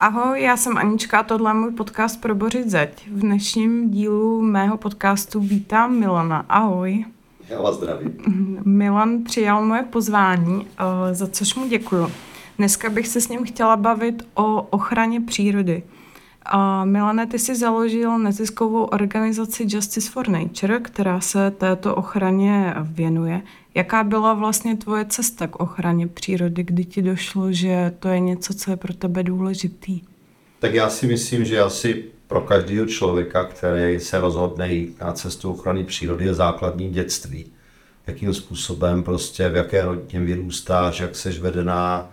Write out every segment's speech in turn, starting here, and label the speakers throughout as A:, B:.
A: Ahoj, já jsem Anička a tohle je můj podcast pro Bořit zeď. V dnešním dílu mého podcastu vítám Milana. Ahoj.
B: Já vás zdravím.
A: Milan přijal moje pozvání, eh, za což mu děkuju. Dneska bych se s ním chtěla bavit o ochraně přírody. A Milane, ty jsi založil neziskovou organizaci Justice for Nature, která se této ochraně věnuje. Jaká byla vlastně tvoje cesta k ochraně přírody, kdy ti došlo, že to je něco, co je pro tebe důležitý?
B: Tak já si myslím, že asi pro každého člověka, který se rozhodne jít na cestu ochrany přírody, je základní dětství. Jakým způsobem prostě, v jaké rodině vyrůstáš, jak seš vedená,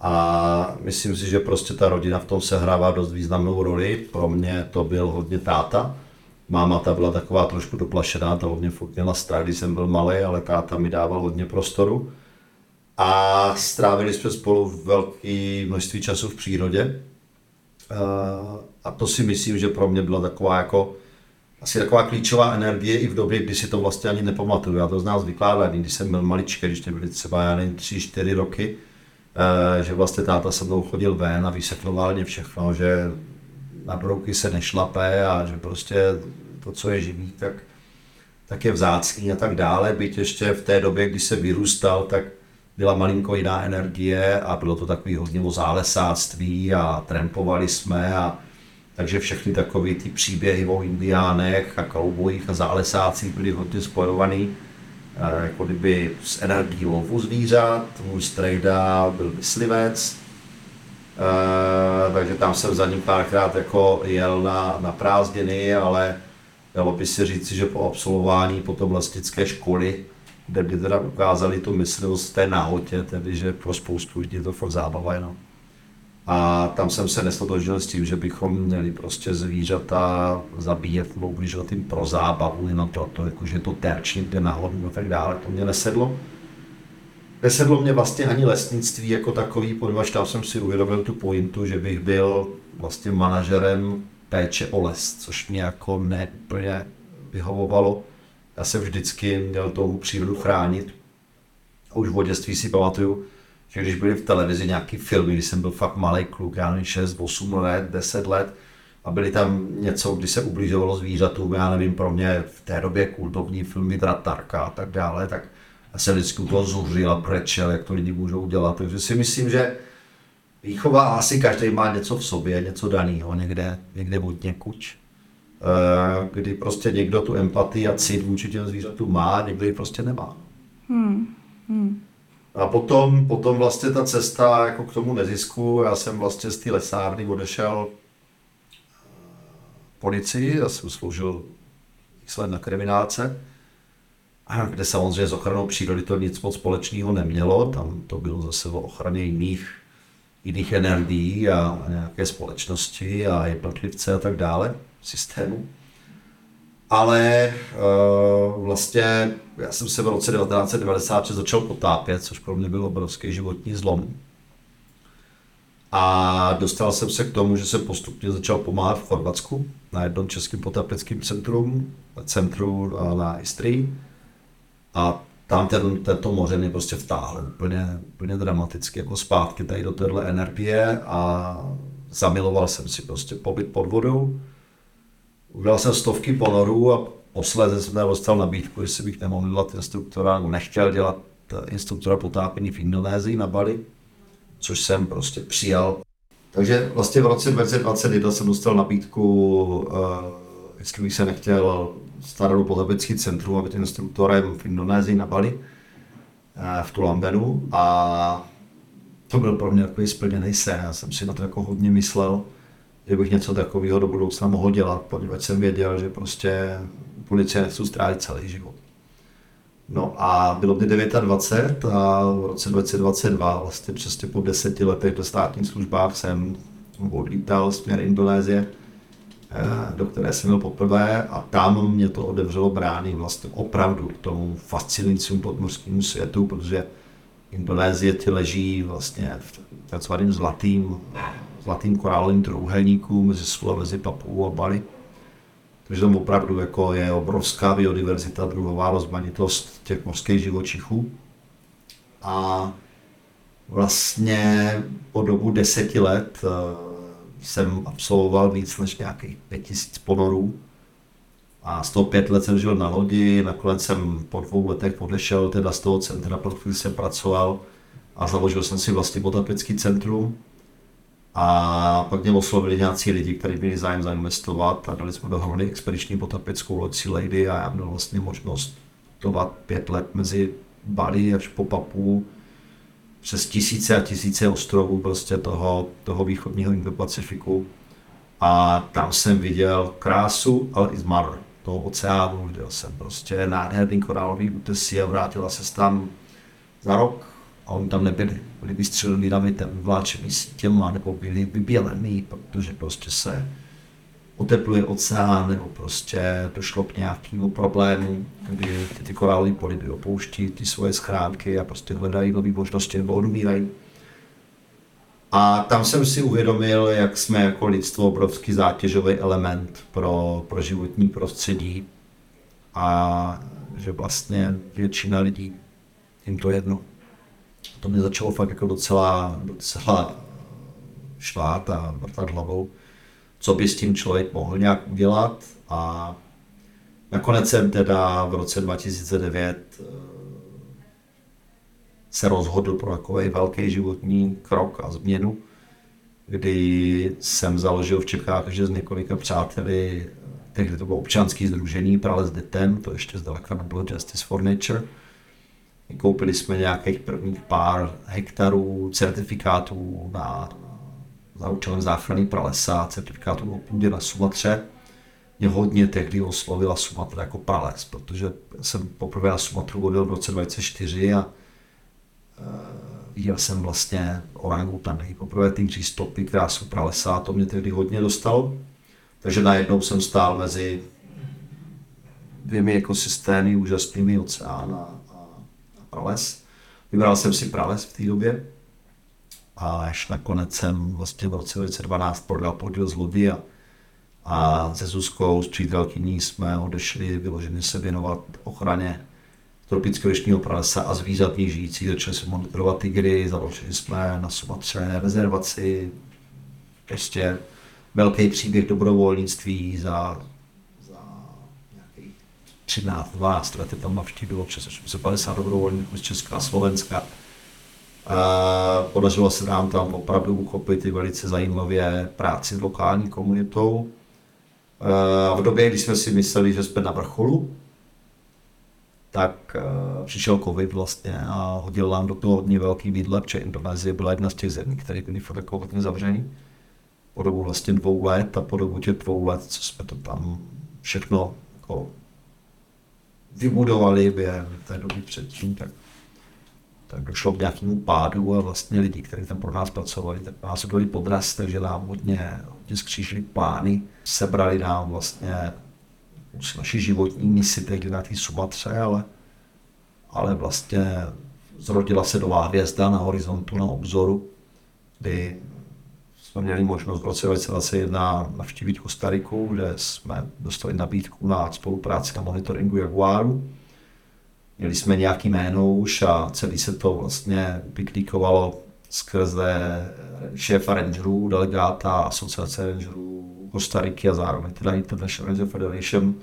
B: a myslím si, že prostě ta rodina v tom sehrává dost významnou roli. Pro mě to byl hodně táta. Máma ta byla taková trošku doplašená, ta hodně měla strach, když jsem byl malý, ale táta mi dával hodně prostoru. A strávili jsme spolu velké množství času v přírodě. A to si myslím, že pro mě byla taková jako asi taková klíčová energie i v době, kdy si to vlastně ani nepamatuju. Já to z nás vykládám, když jsem byl maličký, když byly třeba, já nevím, tři, čtyři roky, Eh, že vlastně táta se mnou chodil ven a vysvětloval mě všechno, že na brouky se nešlape a že prostě to, co je živý, tak, tak je vzácný a tak dále. Byť ještě v té době, kdy se vyrůstal, tak byla malinko jiná energie a bylo to takový hodně o zálesáctví a trampovali jsme a takže všechny takové ty příběhy o indiánech a kaubojích a zálesácích byly hodně spojovaný jako kdyby s energií lovu zvířat, můj strejda byl myslivec, e, takže tam jsem za ním párkrát jako jel na, na prázdniny, ale dalo by se říci, že po absolvování potom vlastické školy, kde by teda ukázali tu myslivost té náhodě, tedy že pro spoustu lidí je to fakt zábava jenom. A tam jsem se nestotožil s tím, že bychom měli prostě zvířata zabíjet nebo ubližovat jim pro zábavu, jenom to, to jako, že to terčně jde nahoru a tak dále, to mě nesedlo. Nesedlo mě vlastně ani lesnictví jako takový, poněvadž tam jsem si uvědomil tu pointu, že bych byl vlastně manažerem péče o les, což mě jako neúplně vyhovovalo. Já jsem vždycky měl tou přírodu chránit. A už v dětství si pamatuju, že když byly v televizi nějaký filmy, když jsem byl fakt malý kluk, já nevím, 6, 8 let, 10 let, a byly tam něco, kdy se ubližovalo zvířatům, já nevím, pro mě v té době kultovní filmy Dratarka a tak dále, tak já jsem vždycky u toho zuřil a prečel, jak to lidi můžou dělat. Takže si myslím, že výchova asi každý má něco v sobě, něco daného, někde, někde od někuč. Eh, kdy prostě někdo tu empatii a cit vůči těm zvířatům má, někdo ji prostě nemá. Hmm. Hmm. A potom, potom vlastně ta cesta jako k tomu nezisku, já jsem vlastně z té lesárny odešel eh, policii, já jsem sloužil x let na kriminálce, kde samozřejmě s ochranou přírody to nic moc společného nemělo, tam to bylo zase o ochraně jiných, jiných energií a nějaké společnosti a jednotlivce a tak dále, systému ale uh, vlastně já jsem se v roce 1996 začal potápět, což pro mě byl obrovský životní zlom. A dostal jsem se k tomu, že jsem postupně začal pomáhat v Chorvatsku na jednom českém potápěckém centrum, centru na Istrii. A tam ten, tento moře mě prostě vtáhl úplně, úplně dramaticky jako zpátky tady do téhle energie a zamiloval jsem si prostě pobyt pod vodou Udělal jsem stovky ponorů a posledně jsem dostal nabídku, jestli bych nemohl dělat instruktora, nebo nechtěl dělat instruktora potápění v Indonésii na Bali, což jsem prostě přijal. Takže vlastně v roce 2021 jsem dostal nabídku, uh, jestli bych se nechtěl starou potápěcký centrum a být instruktorem v Indonésii na Bali, uh, v Tulambenu a to byl pro mě takový splněný sen. Já jsem si na to jako hodně myslel že bych něco takového do budoucna mohl dělat, protože jsem věděl, že prostě policie nechci strávit celý život. No a bylo by 29 a v roce 2022, vlastně přesně po deseti letech ve státních službách jsem odlítal směr Indonésie, eh, do které jsem byl poprvé a tam mě to otevřelo brány vlastně opravdu k tomu fascinujícímu podmořskému světu, protože Indonésie ti leží vlastně v takzvaným zlatým zlatým korálovým trouhelníků mezi Sulawesi, Papou a Bali. Takže tam opravdu jako je obrovská biodiverzita, druhová rozmanitost těch mořských živočichů. A vlastně po dobu deseti let eh, jsem absolvoval víc než nějakých 5000 ponorů. A z toho pět let jsem žil na lodi, nakonec jsem po dvou letech odešel teda z toho centra, pro který jsem pracoval a založil jsem si vlastně potapecký centrum. A pak mě oslovili nějací lidi, kteří měli zájem zainvestovat a dali jsme dohromady expediční potapeckou loď Sea Lady a já měl vlastně možnost putovat pět let mezi Bali až po Papu přes tisíce a tisíce ostrovů prostě toho, toho východního Indo-Pacifiku. A tam jsem viděl krásu, ale i zmar toho oceánu, viděl jsem prostě nádherný korálový útesy a vrátila se tam za rok a oni tam nebyli. Byli vystřeleni navitem, vláčený sítěma nebo byli vybělený, protože prostě se otepluje oceán, nebo prostě došlo k nějakému problému, kdy ty, ty korálové poliby opouští ty svoje schránky a prostě hledají nové možnosti nebo odumírají. A tam jsem si uvědomil, jak jsme jako lidstvo obrovský zátěžový element pro, pro životní prostředí a že vlastně většina lidí jim to jedno. To mě začalo fakt jako docela, docela švát a vrtat hlavou co by s tím člověk mohl nějak udělat a nakonec jsem teda v roce 2009 eh, se rozhodl pro takový velký životní krok a změnu, kdy jsem založil v Čechách, že s několika přáteli, tehdy to bylo občanské združení Prales Detem, to ještě zdaleka nebylo Justice for Nature. Koupili jsme nějakých prvních pár hektarů certifikátů na za účelem záchrany pralesa, certifikátu o půdě na Sumatře, mě hodně tehdy oslovila Sumatra jako prales, protože jsem poprvé na Sumatru vodil v roce 2004 a viděl jsem vlastně orangutany, poprvé ty stopy, krásu pralesa, a to mě tehdy hodně dostalo. Takže najednou jsem stál mezi dvěmi ekosystémy, úžasnými oceán a, a prales. Vybral jsem si prales v té době a až nakonec jsem vlastně v roce 2012 prodal podíl z Ludy a, a se Zuzkou, s přítelkyní jsme odešli vyloženě se věnovat ochraně tropického lišního pralesa a zvířat ní žijící. Začali jsme monitorovat tygry, založili jsme na Sumatře rezervaci, ještě velký příběh dobrovolnictví za, za nějakých 13, 12 let tam navštívilo přes 850 dobrovolníků z Česka a Slovenska. Podařilo se nám tam opravdu uchopit i velice zajímavě práci s lokální komunitou. V době, kdy jsme si mysleli, že jsme na vrcholu, tak přišel covid vlastně a hodil nám do toho hodně velký výdle, protože Indonésie byla jedna z těch zemí, které byly fakt jako hodně zavřený po dobu vlastně dvou let a po dobu těch dvou let, co jsme to tam všechno jako vybudovali během té doby předtím, tak tak došlo k nějakému pádu a vlastně lidi, kteří tam pro nás pracovali, tak nás byli podraz, takže nám hodně, hodně skřížili plány, sebrali nám vlastně naši životní misi tehdy na té Sumatře, ale, ale vlastně zrodila se nová hvězda na horizontu, na obzoru, kdy jsme měli možnost v roce 2021 navštívit Kostariku, kde jsme dostali nabídku na spolupráci na monitoringu Jaguaru Měli jsme nějaký jméno už a celý se to vlastně vyklíkovalo skrze šéfa rangerů, delegáta asociace rangerů Kostariky a zároveň teda International Ranger Federation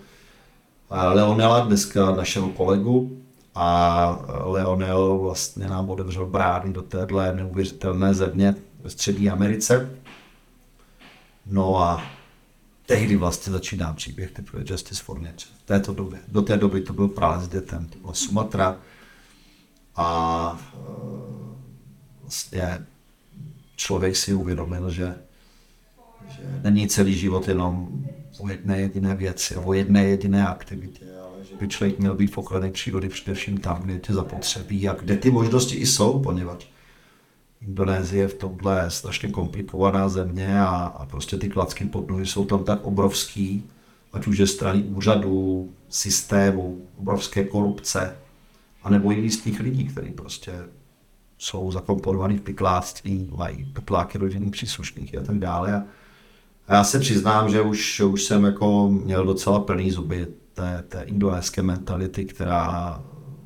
B: Leonela, dneska našeho kolegu, a Leonel vlastně nám otevřel brány do téhle neuvěřitelné země ve střední Americe. No a tehdy vlastně začíná příběh teprve Justice for Nature. V této době. Do té doby to byl právě s dětem, to byla Sumatra a e, vlastně člověk si uvědomil, že, že není celý život jenom o jedné jediné věci, o jedné jediné aktivitě, ale že by člověk měl být v ochraně přírody především tam, kde je to zapotřebí a kde ty možnosti i jsou, poněvadž Indonésie v tomhle strašně komplikovaná země a, a prostě ty klacky pod nohy jsou tam tak obrovský, ať už je strany úřadů, systému, obrovské korupce, anebo i místních lidí, kteří prostě jsou zakomponovaní v pikláctví, mají pepláky rodinných příslušníky a tak dále. A, a já se přiznám, že už, už jsem jako měl docela plný zuby té, té indonéské mentality, která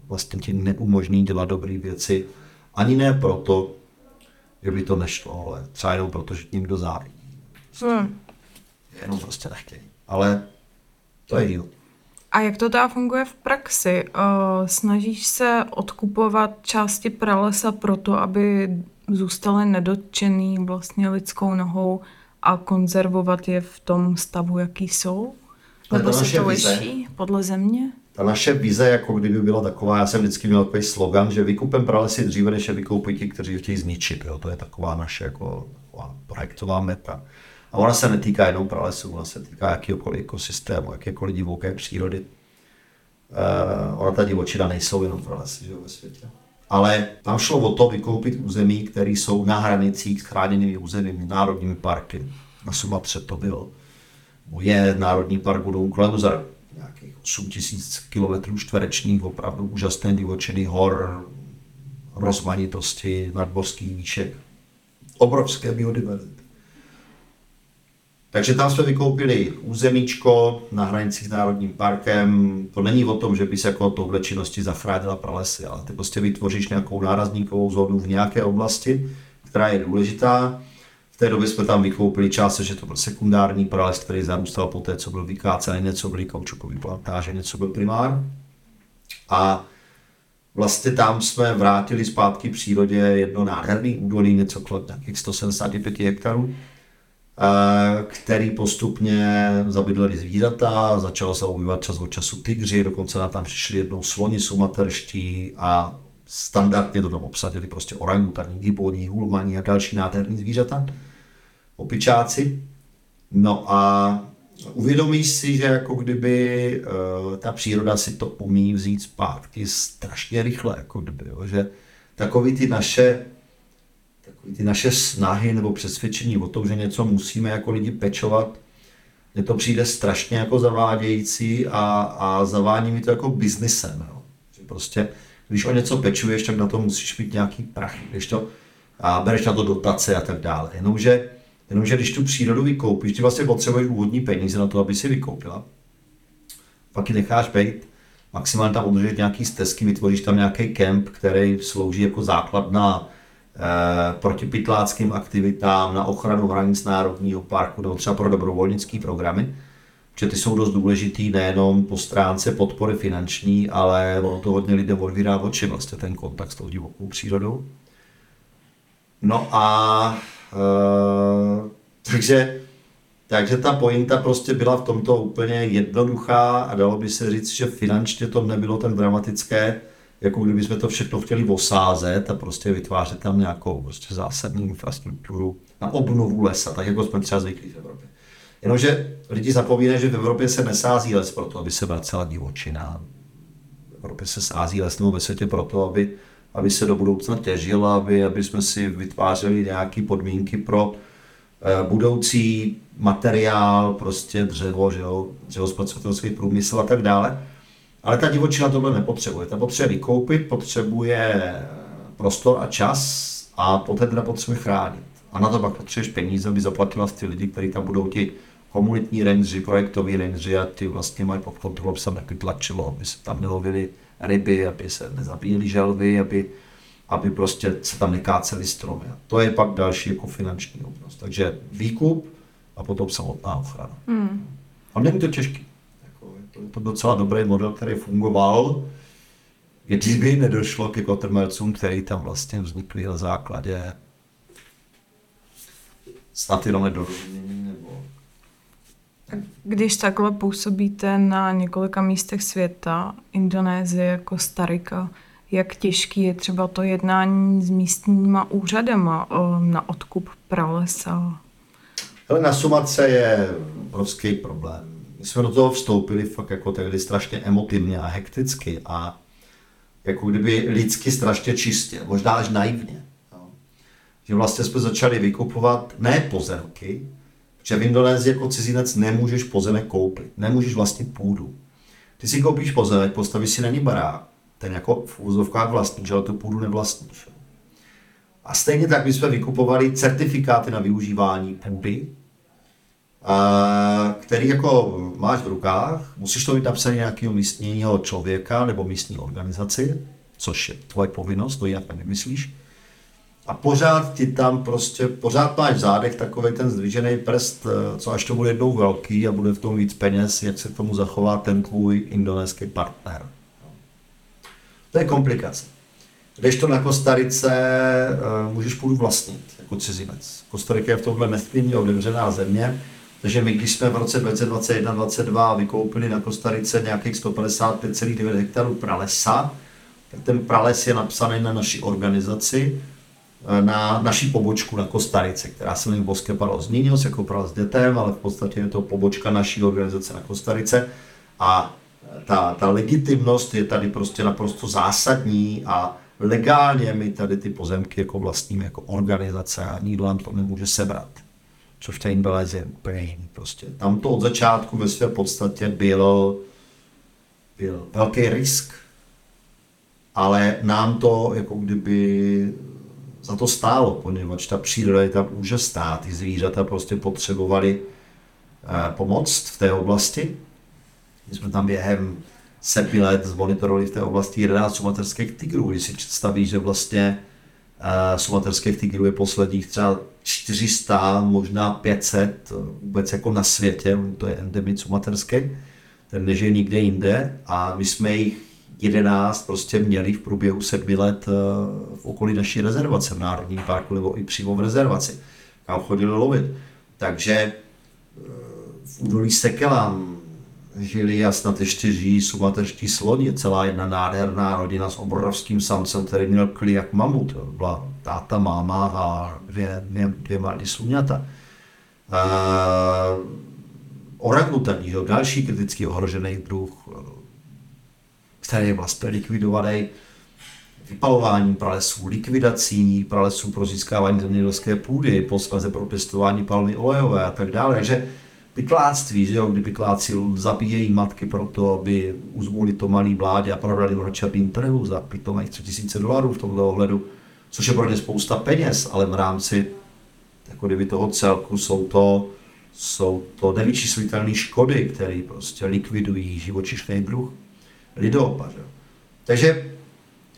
B: vlastně ti neumožní dělat dobré věci. Ani ne proto, že by to nešlo, ale třeba jenom proto, že někdo závidí.
A: Hmm.
B: Jenom prostě nechtějí. Ale to je díl.
A: A jak to teda funguje v praxi? Uh, snažíš se odkupovat části pralesa proto, aby zůstaly nedotčený vlastně lidskou nohou a konzervovat je v tom stavu, jaký jsou? Nebo se to liší podle země?
B: Ta naše vize jako kdyby byla taková, já jsem vždycky měl takový slogan, že vykupem pralesy dříve, než je vykoupí ti, kteří je chtějí zničit. Jo? To je taková naše jako, taková projektová meta. A ona se netýká jenom pralesů, ona se týká jakýkoliv ekosystému, jakékoliv divoké přírody. Uh, ona ta divočina nejsou jenom pralesy že jo, ve světě. Ale tam šlo o to vykoupit území, které jsou na hranicích s chráněnými územími, národními parky. Na Sumatře to bylo. Je Národní park budou kolem za nějakých 8 tisíc kilometrů čtverečních, opravdu úžasné divočiny hor, rozmanitosti, nadmořských výšek, obrovské biodiverzity. Takže tam jsme vykoupili územíčko na hranicích s Národním parkem. To není o tom, že bys jako touhle činností zachránila pralesy, ale ty prostě vytvoříš nějakou nárazníkovou zónu v nějaké oblasti, která je důležitá. V té době jsme tam vykoupili část, že to byl sekundární prales, který zarůstal po té, co byl vykácený, něco byly kaučukové plantáže, něco byl primár. A vlastně tam jsme vrátili zpátky přírodě jedno nádherný údolí, něco kolem nějakých 175 hektarů, eh, který postupně zabydleli zvířata, začalo se objevovat čas od času tygři, dokonce na tam přišli jednou sloni sumaterští a standardně to tam obsadili prostě orangutaní, gibboni, hulmani a další nádherní zvířata, opičáci. No a uvědomíš si, že jako kdyby uh, ta příroda si to umí vzít zpátky strašně rychle, jako kdyby, jo? že takový ty naše takový ty naše snahy nebo přesvědčení o tom, že něco musíme jako lidi pečovat, mně to přijde strašně jako zavádějící a, a zavání mi to jako biznisem. Jo? Že prostě, když o něco pečuješ, tak na to musíš mít nějaký prach, když to, a bereš na to dotace a tak dále. Jenomže, jenomže když tu přírodu vykoupíš, ty vlastně potřebuješ úvodní peníze na to, aby si vykoupila. Pak ji necháš být, maximálně tam udržíš nějaký stezky, vytvoříš tam nějaký kemp, který slouží jako základ na eh, protipytláckým aktivitám, na ochranu hranic Národního parku nebo třeba pro dobrovolnické programy, že ty jsou dost důležitý nejenom po stránce podpory finanční, ale ono to hodně lidem odvírá oči, vlastně ten kontakt s tou divokou přírodou. No a e, takže, takže ta pointa prostě byla v tomto úplně jednoduchá a dalo by se říct, že finančně to nebylo tak dramatické, jako kdyby jsme to všechno chtěli osázet a prostě vytvářet tam nějakou prostě zásadní infrastrukturu na obnovu lesa, tak jako jsme třeba zvyklí v Evropě. Jenomže lidi zapomínají, že v Evropě se nesází les proto, aby se vracela divočina. V Evropě se sází les nebo ve světě proto, aby, aby se do budoucna těžil, aby, aby jsme si vytvářeli nějaké podmínky pro eh, budoucí materiál, prostě dřevo, že jo, průmysl a tak dále. Ale ta divočina tohle nepotřebuje. Ta potřebuje vykoupit, potřebuje prostor a čas a poté teda potřebuje chránit. A na to pak potřebuješ peníze, aby zaplatila ty lidi, kteří tam budou ti komunitní rangeři, projektoví rangeři a ty vlastně mají pod kontrolou, aby se tam tlačilo, aby se tam nelovili ryby, aby se nezabíjeli želvy, aby, aby prostě se tam nekácely stromy. A to je pak další jako finanční obnos. Takže výkup a potom samotná ochrana.
A: Hmm.
B: A není to těžký. Jako, je to, je to docela dobrý model, který fungoval, kdyby nedošlo ke kotrmelcům, který tam vlastně vznikly na základě snad jenom nedorozumění
A: Když takhle působíte na několika místech světa, Indonésie, Kostarika, jak těžký je třeba to jednání s místníma úřadama o, na odkup pralesa?
B: Ale na Sumatře je obrovský problém. My jsme do toho vstoupili fakt jako tehdy strašně emotivně a hekticky a jako kdyby lidsky strašně čistě, možná až naivně. Jo. Že vlastně jsme začali vykupovat ne pozemky, protože v Indonésii jako cizinec nemůžeš pozemek koupit, nemůžeš vlastnit půdu. Ty si koupíš pozemek, postavíš si na ní barák, ten jako v úzovkách vlastníš, ale tu půdu nevlastníš. A stejně tak my jsme vykupovali certifikáty na využívání půdy, který jako máš v rukách, musíš to mít napsané nějakého místního člověka nebo místní organizaci, což je tvoje povinnost, to jinak nevymyslíš. A pořád ti tam prostě, pořád máš zádech takový ten zdvižený prst, eh, co až to bude jednou velký a bude v tom víc peněz, jak se k tomu zachová ten tvůj indonéský partner. To je komplikace. Když to na Kostarice uh, můžeš půdu vlastnit jako cizinec. Kostarika je v tomhle nesmírně otevřená země, takže my, když jsme v roce 2021-2022 vykoupili na Kostarice nějakých 155,9 hektarů pralesa, tak ten prales je napsaný na naší organizaci, eh, na naší pobočku na Kostarice, která se jmenuje Boské Palos Niños, jako prales dětem, ale v podstatě je to pobočka naší organizace na Kostarice. A ta, ta legitimnost je tady prostě naprosto zásadní a legálně my tady ty pozemky jako vlastníme jako organizace a nikdo nám to nemůže sebrat. Což v té je úplně jiný prostě. Tam to od začátku ve své podstatě byl, byl velký risk, ale nám to jako kdyby za to stálo, poněvadž ta příroda je tam stát, ty zvířata prostě potřebovali eh, pomoc v té oblasti. My jsme tam během sedmi let zmonitorovali v té oblasti 11 sumaterských tigrů. Když si představí, že vlastně uh, sumaterských tigrů je posledních třeba 400, možná 500 vůbec jako na světě, to je endemit sumaterský, ten nežije nikde jinde a my jsme jich 11 prostě měli v průběhu sedmi let uh, v okolí naší rezervace v Národním parku nebo i přímo v rezervaci, kam chodili lovit. Takže uh, v údolí Sekelam žili a snad ještě žijí sumaterští sloni, celá jedna nádherná rodina s obrovským samcem, který měl kli jak mamut. Byla táta, máma a dvě, dvě, dvě malé sluňata. Uh, orangutan, že další kriticky ohrožený druh, který je vlastně likvidovaný vypalováním pralesů, likvidací pralesů pro získávání zemědělské půdy, posledně pro pěstování palmy olejové a tak dále. Takže pytláctví, že jo, kdy pytláci zabíjejí matky proto, aby uzmuli to malý vládě a prodali ho na černým trhu za pitomých 3000 dolarů v tomhle ohledu, což je pro ně spousta peněz, ale v rámci jako kdyby toho celku jsou to, jsou to nevyčíslitelné škody, které prostě likvidují živočišný druh lidopa. Že? Takže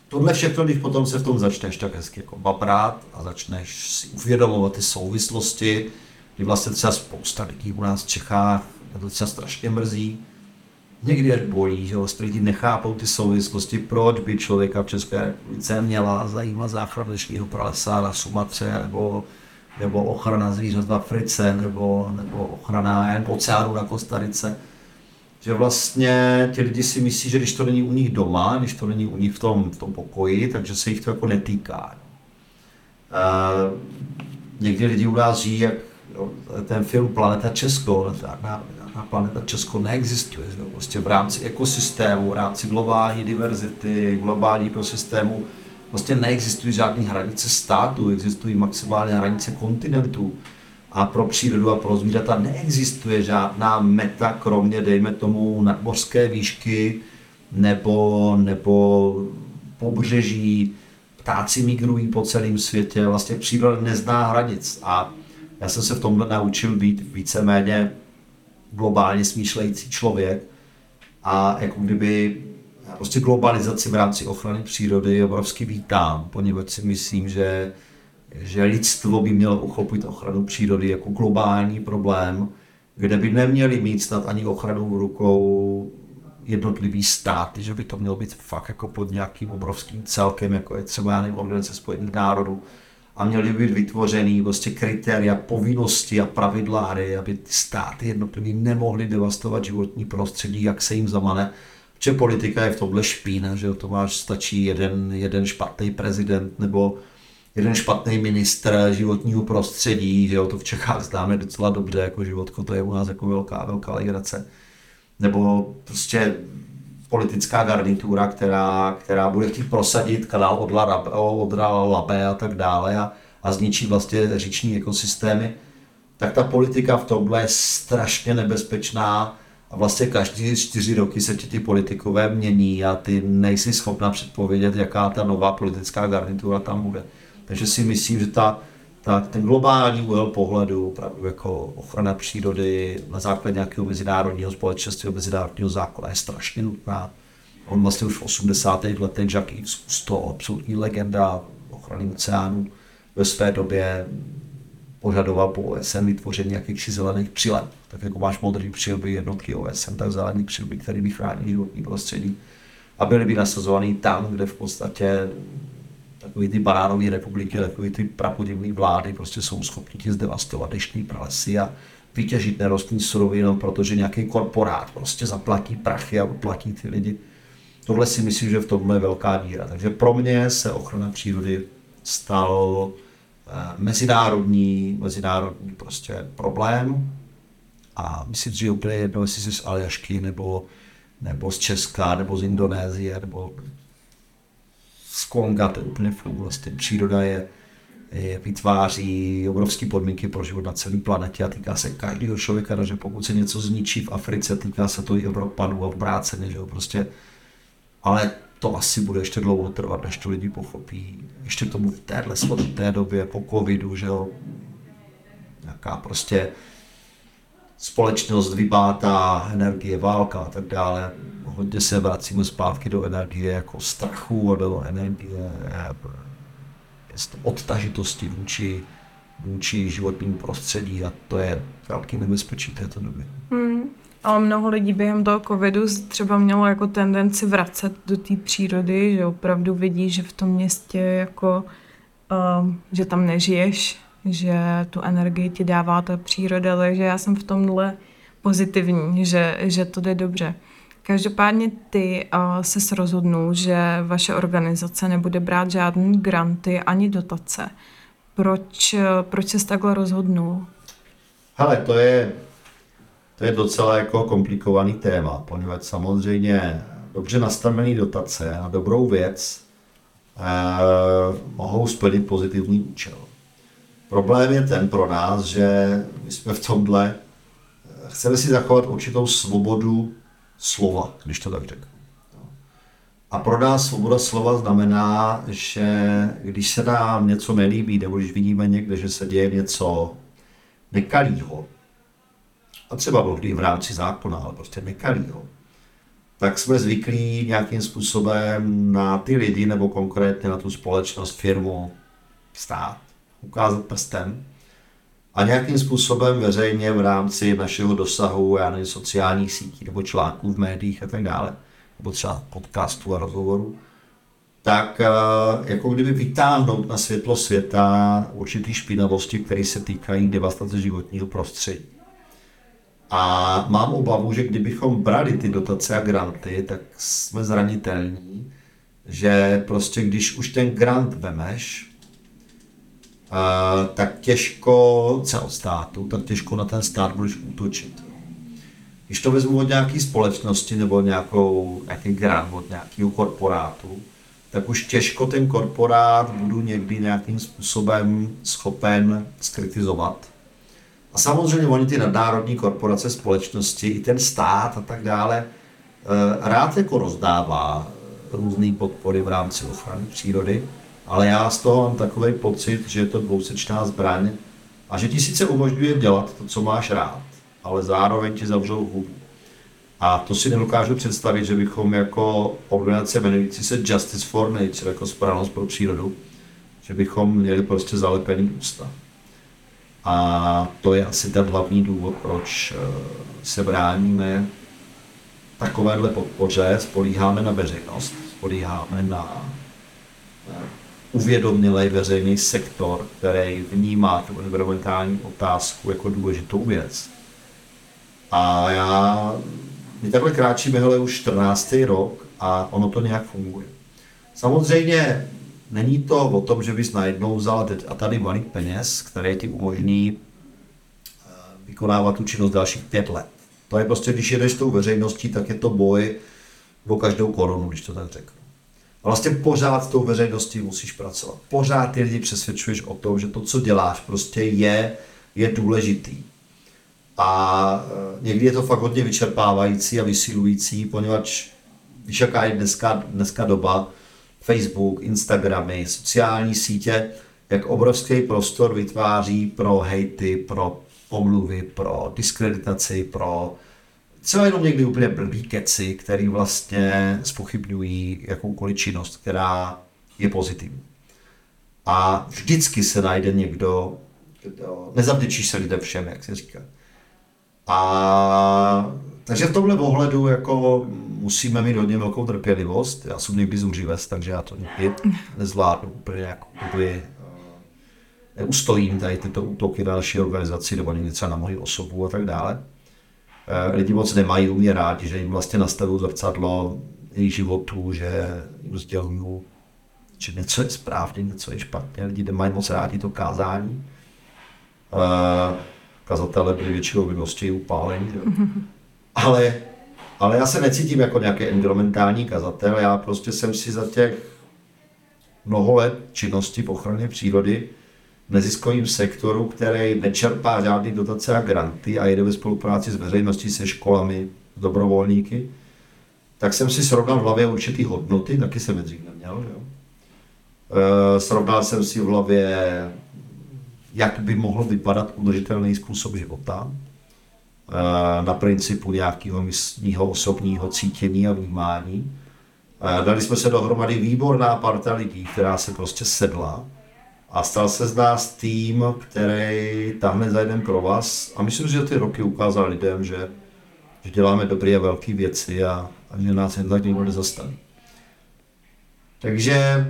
B: tohle všechno, když potom se v tom začneš tak hezky jako babrat a začneš si uvědomovat ty souvislosti, kdy vlastně třeba spousta lidí u nás v Čechách, to třeba strašně mrzí, někdy až bolí, že vlastně lidi nechápou ty souvislosti, proč by člověka v České republice měla zajímat záchrana dnešního pralesa na Sumatře, nebo, nebo ochrana zvířat v Africe, nebo, nebo ochrana oceánu na Kostarice. Že vlastně ti lidi si myslí, že když to není u nich doma, když to není u nich v tom, v tom pokoji, takže se jich to jako netýká. Uh, někdy lidi u nás žijí jak ten film Planeta Česko, na Planeta Česko neexistuje. Že? Prostě v rámci ekosystému, v rámci globální diverzity, globální ekosystému prostě neexistují žádné hranice státu, existují maximálně hranice kontinentů. A pro přírodu a pro zvířata neexistuje žádná meta, kromě, dejme tomu, nadmořské výšky nebo, nebo pobřeží. Ptáci migrují po celém světě, vlastně příroda nezná hranic. A já jsem se v tomhle naučil být víceméně globálně smýšlející člověk a jako kdyby prostě globalizaci v rámci ochrany přírody obrovsky vítám, poněvadž si myslím, že, že lidstvo by mělo uchopit ochranu přírody jako globální problém, kde by neměli mít snad ani ochranu v rukou jednotlivý státy, že by to mělo být fakt jako pod nějakým obrovským celkem, jako je třeba já nevím, Organizace spojených národů, a měly být vytvořený prostě kritéria, povinnosti a pravidla hry, aby ty státy jednotlivý nemohly devastovat životní prostředí, jak se jim zamane. Protože politika je v tomhle špína, že to máš, stačí jeden, jeden špatný prezident nebo jeden špatný ministr životního prostředí, že jo, to v Čechách známe docela dobře, jako životko, to je u nás jako velká, velká legrace. Nebo prostě politická garnitura, která, která bude chtít prosadit kanál od Labe a tak dále a, a zničí vlastně říční ekosystémy, tak ta politika v tomhle je strašně nebezpečná a vlastně každý čtyři roky se ti ty politikové mění a ty nejsi schopna předpovědět, jaká ta nová politická garnitura tam bude. Takže si myslím, že ta, ta, ten globální úhel pohledu, opravdu jako ochrana přírody na základě nějakého mezinárodního společenství, mezinárodního zákona je strašně nutná. On vlastně už v 80. letech Jacques Yves absolutní legenda ochrany oceánu, ve své době požadoval po OSN vytvoření nějakých zelených přileb. Tak jako máš modrý přilby jednotky OSN, tak zelený přilby, který by chránil životní prostředí a byly by nasazovaný tam, kde v podstatě takový ty banánové republiky, takový ty prapodivné vlády prostě jsou schopni ti zdevastovat deštní pralesy a vytěžit nerostní surovinu, protože nějaký korporát prostě zaplatí prachy a uplatí ty lidi. Tohle si myslím, že v tomhle je velká díra. Takže pro mě se ochrana přírody stalo eh, mezinárodní, mezinárodní prostě problém. A myslím že úplně jedno, jestli jsi z Aljašky, nebo, nebo z Česka, nebo z Indonésie, nebo z Konga, to je úplně furt. Vlastně příroda je, je, vytváří obrovské podmínky pro život na celé planetě a týká se každého člověka, takže pokud se něco zničí v Africe, týká se to i Evropanů a obráceně, že jo, prostě, ale to asi bude ještě dlouho trvat, než to lidi pochopí. Ještě tomu v téhle té době, po covidu, že jo, nějaká prostě společnost vybátá energie, válka a tak dále. Hodně se vracíme zpátky do energie jako strachu do energie odtažitosti vůči, vůči životnímu prostředí a to je velký nebezpečí této doby. Hmm.
A: Ale mnoho lidí během toho covidu třeba mělo jako tendenci vracet do té přírody, že opravdu vidí, že v tom městě jako, uh, že tam nežiješ, že tu energii ti dává ta příroda, takže já jsem v tomhle pozitivní, že, že to jde dobře. Každopádně ty uh, se rozhodnul, že vaše organizace nebude brát žádný granty ani dotace. Proč, proč se takhle rozhodnul?
B: Hele, to je, to je docela jako komplikovaný téma, poněvadž samozřejmě dobře nastavený dotace na dobrou věc eh, mohou splnit pozitivní účel. Problém je ten pro nás, že my jsme v tomhle, chceme si zachovat určitou svobodu slova, když to tak řeknu. A pro nás svoboda slova znamená, že když se nám něco nelíbí, nebo když vidíme někde, že se děje něco nekalýho, a třeba mnohdy v rámci zákona, ale prostě nekalýho, tak jsme zvyklí nějakým způsobem na ty lidi, nebo konkrétně na tu společnost, firmu, stát, ukázat prstem a nějakým způsobem veřejně v rámci našeho dosahu, já nevím, sociálních sítí nebo článků v médiích a tak dále, nebo třeba podcastů a rozhovorů, tak eh, jako kdyby vytáhnout na světlo světa určitý špinavosti, které se týkají devastace životního prostředí. A mám obavu, že kdybychom brali ty dotace a granty, tak jsme zranitelní, že prostě když už ten grant vemeš, tak těžko se státu, tak těžko na ten stát budeš útočit. Když to vezmu od nějaké společnosti nebo nějakou, nějaký grant od nějakého korporátu, tak už těžko ten korporát budu někdy nějakým způsobem schopen skritizovat. A samozřejmě oni ty nadnárodní korporace, společnosti, i ten stát a tak dále, eh, rád jako rozdává různé podpory v rámci ochrany přírody, ale já z toho mám takový pocit, že je to dvousečná zbraň a že ti sice umožňuje dělat to, co máš rád, ale zároveň ti zavřou hubu. A to si nedokážu představit, že bychom jako organizace jmenující se Justice for Nature, jako správnost pro přírodu, že bychom měli prostě zalepený ústa. A to je asi ten hlavní důvod, proč eh, se bráníme takovéhle podpoře, spolíháme na veřejnost, spolíháme na uvědomělý veřejný sektor, který vnímá tu environmentální otázku jako důležitou věc. A já, my takhle kráčíme hele už 14. rok a ono to nějak funguje. Samozřejmě není to o tom, že bys najednou vzal a tady malý peněz, který ti umožní eh, vykonávat tu činnost dalších pět let. To je prostě, když jedeš s tou veřejností, tak je to boj o každou korunu, když to tak řeknu. Vlastně pořád s tou veřejností musíš pracovat. Pořád ty lidi přesvědčuješ o tom, že to, co děláš, prostě je, je důležitý. A e, někdy je to fakt hodně vyčerpávající a vysilující, poněvadž víš, jaká je dneska, dneska doba, Facebook, Instagramy, sociální sítě, jak obrovský prostor vytváří pro hejty, pro pomluvy, pro diskreditaci, pro třeba jenom někdy úplně blbý keci, který vlastně spochybňují jakoukoliv činnost, která je pozitivní. A vždycky se najde někdo, kdo nezavděčíš se lidem všem, jak se říká. A takže v tomhle ohledu jako musíme mít hodně velkou trpělivost. Já jsem někdy zuřivec, takže já to nikdy nezvládnu úplně jako úplně neustojím tady tyto útoky na naší organizaci nebo třeba na moji osobu a tak dále. Eh, lidi moc nemají u mě rádi, že jim vlastně nastavují zrcadlo jejich životů, že jim sdělují, že něco je správně, něco je špatně. Lidi nemají moc rádi to kázání. Eh, kazatele byli většinou vynosti upálení. Ale, ale já se necítím jako nějaký environmentální kazatel, já prostě jsem si za těch mnoho let činnosti v ochraně přírody neziskovém sektoru, který nečerpá žádný dotace a granty a jede ve spolupráci s veřejností, se školami, s dobrovolníky, tak jsem si srovnal v hlavě určitý hodnoty, taky jsem je dřív neměl. Jo. E, srovnal jsem si v hlavě, jak by mohl vypadat udržitelný způsob života, e, na principu nějakého místního osobního cítění a vnímání. E, dali jsme se dohromady výborná parta lidí, která se prostě sedla a stal se z nás tým, který tahne za jeden pro vás. A myslím, že ty roky ukázal lidem, že, že děláme dobré a velké věci a, a že nás jen tak nikdo nezastaví. Takže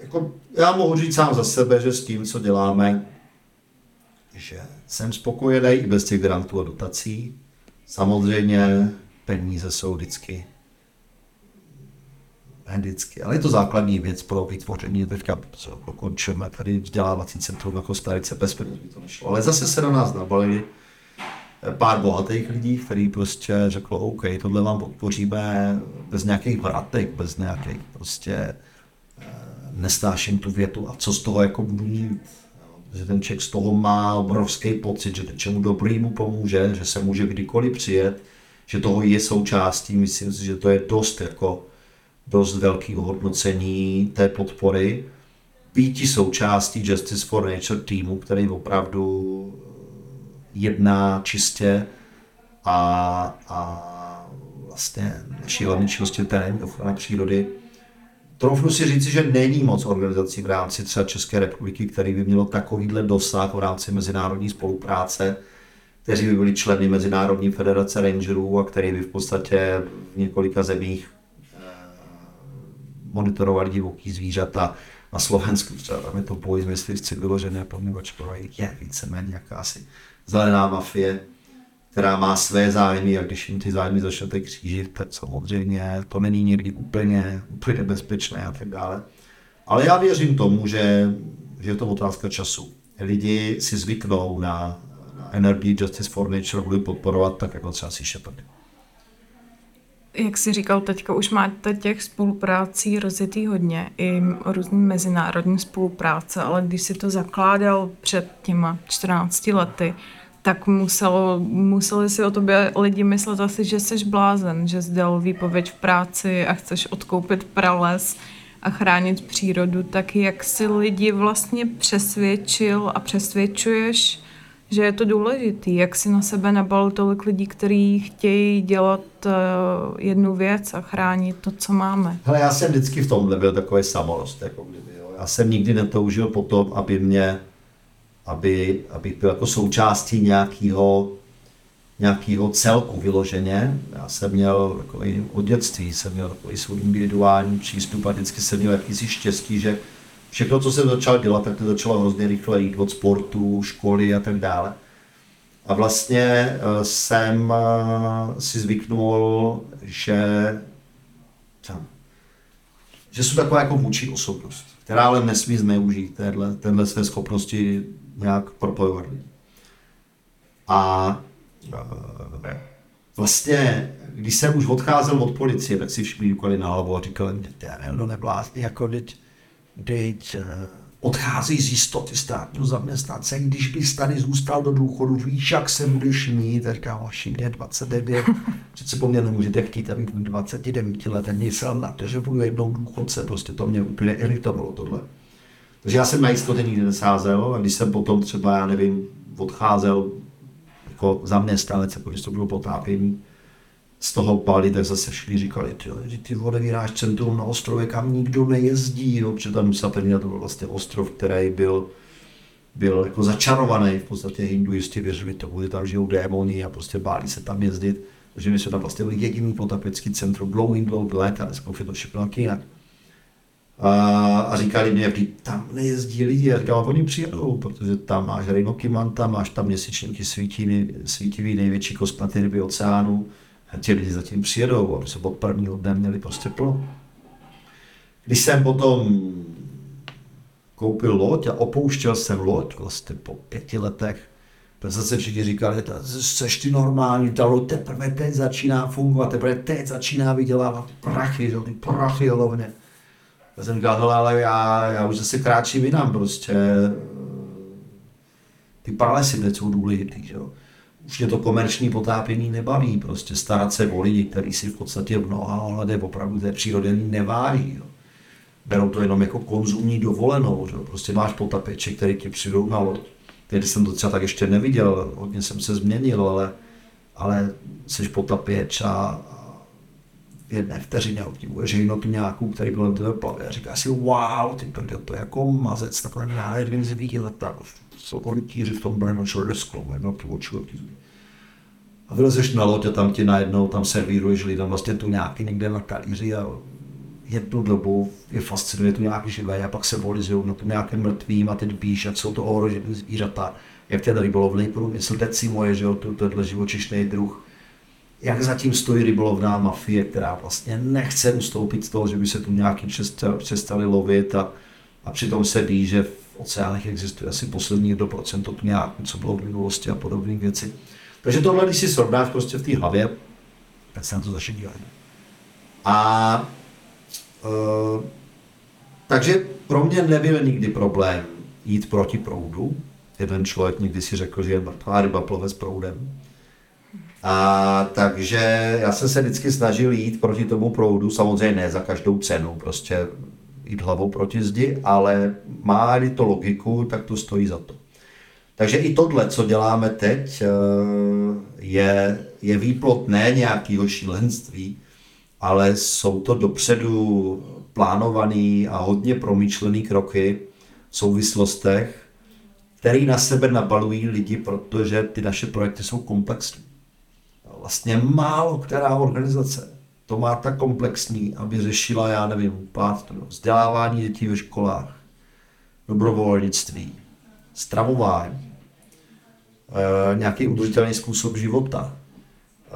B: jako, já mohu říct sám za sebe, že s tím, co děláme, že jsem spokojený i bez těch grantů a dotací. Samozřejmě peníze jsou vždycky vždycky, ale je to základní věc pro vytvoření, teďka dokončíme tady vzdělávací centrum jako Starice bez peněz by to nešlo. Ale zase se na nás nabalili pár bohatých lidí, kteří prostě řeklo, OK, tohle vám podpoříme bez nějakých vratek, bez nějakých prostě eh, nestáším tu větu a co z toho jako budu mít. Že ten člověk z toho má obrovský pocit, že něčemu dobrýmu pomůže, že se může kdykoliv přijet, že toho je součástí, myslím si, že to je dost jako dost velkého hodnocení té podpory. Býti součástí Justice for Nature týmu, který opravdu jedná čistě a, a vlastně šílené činnosti terénní ochrany přírody. Troufnu si říci, že není moc organizací v rámci třeba České republiky, který by mělo takovýhle dosah v rámci mezinárodní spolupráce, kteří by byli členy Mezinárodní federace rangerů a který by v podstatě v několika zemích monitorovali divoký zvířata na Slovensku, třeba tam je to boj s myslivci vyložené, poněvadž je víceméně jakási zelená mafie, která má své zájmy a když jim ty zájmy začnete křížit, tak samozřejmě to není někdy úplně, úplně bezpečné a tak dále. Ale já věřím tomu, že, že je to otázka času. Lidi si zvyknou na, na NRB Justice for Nature, budou podporovat tak jako třeba si Shepard
A: jak jsi říkal, teďka už máte těch spoluprácí rozjetý hodně, i různý mezinárodní spolupráce, ale když si to zakládal před těma 14 lety, tak muselo, museli si o tobě lidi myslet asi, že jsi blázen, že jsi dal výpověď v práci a chceš odkoupit prales a chránit přírodu, tak jak si lidi vlastně přesvědčil a přesvědčuješ, že je to důležitý, jak si na sebe nabal tolik lidí, kteří chtějí dělat uh, jednu věc a chránit to, co máme.
B: Hele, já jsem vždycky v tomhle byl takový samorost, jako kdyby. Já jsem nikdy netoužil po tom, aby mě, aby, abych byl jako součástí nějakého nějakého celku vyloženě. Já jsem měl takový, od dětství jsem měl takový svůj individuální přístup a vždycky jsem měl jakýsi štěstí, že všechno, co jsem začal dělat, tak to začalo hrozně rychle jít od sportu, školy a tak dále. A vlastně eh, jsem eh, si zvyknul, že, že jsem taková jako vůči osobnost, která ale nesmí zneužít tenhle, tenhle své schopnosti nějak propojovat. A eh, vlastně, když jsem už odcházel od policie, tak si všichni na hlavu a říkali, to neblázni, jako teď teď eh, odchází z jistoty státního zaměstnance, když bys tady zůstal do důchodu, víš, jak se budeš mít, teďka vaši je 29, přece po mně nemůžete chtít, abych byl 29 let, myslel na to, že budu jednou důchodce, prostě to mě úplně iritovalo tohle. Takže já jsem na jistoty nikdy nesázel a když jsem potom třeba, já nevím, odcházel jako zaměstnanec, jako když to bylo potápění, z toho Bali, tak zase šli, říkali, ty, že ty odevíráš centrum na ostrově, kam nikdo nejezdí, no, protože tam Nusa Penida to byl vlastně ostrov, který byl, byl jako začarovaný, v podstatě hinduisti věřili tomu, že tam žijou démoni a prostě báli se tam jezdit, takže my jsme tam vlastně byli jediný potapecký centrum dlouhý, dlouhý let a dneska už je to všechno. A, a říkali mě, tam nejezdí lidi. A říkal, oni přijedou, protože tam máš Reinokimanta, máš tam měsíčníky svítivý, svítivý největší kosmaty ryby oceánu, ti lidi zatím přijedou a se od prvního dne měli prostě plno. Když jsem potom koupil loď a opouštěl jsem loď vlastně po pěti letech, tak zase všichni říkali, seš ty normální, ta loď teprve teď začíná fungovat, teprve teď začíná vydělávat prachy, ty prachy hlavně. Já jsem říkal, ale já, já už zase kráčím jinam, prostě ty pralesy teď jsou důležitý, že jo už mě to komerční potápění nebaví, prostě starat se o lidi, kteří si v podstatě v mnoha ohledech opravdu té přírody neváží. Jo. Berou to jenom jako konzumní dovolenou, že? prostě máš potapeče, který ti přijdou na loď. Teď jsem to třeba tak ještě neviděl, hodně jsem se změnil, ale, ale jsi potapěč a, v jedné vteřině obdivuješ nějakou, který byl na plavě a říká si, wow, ty to, je jako mazec, takhle nádherný zvířat, tak jsou orientíři v tom Bernard Shorter no, člověk. A vylezeš na loď a tam ti najednou tam servíruješ lidem vlastně tu nějaký někde na talíři a jednu dobu je fascinuje tu nějaký živé a pak se volizují na tu nějaké mrtvým a teď píš, jak jsou to ohrožené zvířata, jak ten rybolovný průmysl decimuje, že jo, tenhle živočišný druh. Jak zatím stojí rybolovná mafie, která vlastně nechce ustoupit z toho, že by se tu nějaký přestali lovit a, a přitom se ví, že oceánech existuje asi poslední 1% to nějak, co bylo v minulosti a podobné věci. Takže tohle, když si srovnáš prostě v té hlavě, tak se na to začne dívat. A uh, takže pro mě nebyl nikdy problém jít proti proudu. Jeden člověk někdy si řekl, že je mrtvá ryba plove s proudem. A takže já jsem se vždycky snažil jít proti tomu proudu, samozřejmě ne za každou cenu, prostě jít hlavou proti zdi, ale má-li to logiku, tak to stojí za to. Takže i tohle, co děláme teď, eh, je, je výplot ne nějakého šílenství, ale jsou to dopředu plánované a hodně promyšlené kroky v souvislostech, které na sebe nabalují lidi, protože ty naše projekty jsou komplexní. Vlastně málo která organizace to má tak komplexní, aby řešila, já nevím, pát, vzdělávání dětí ve školách, dobrovolnictví, stravování, e, nějaký udržitelný způsob života, e,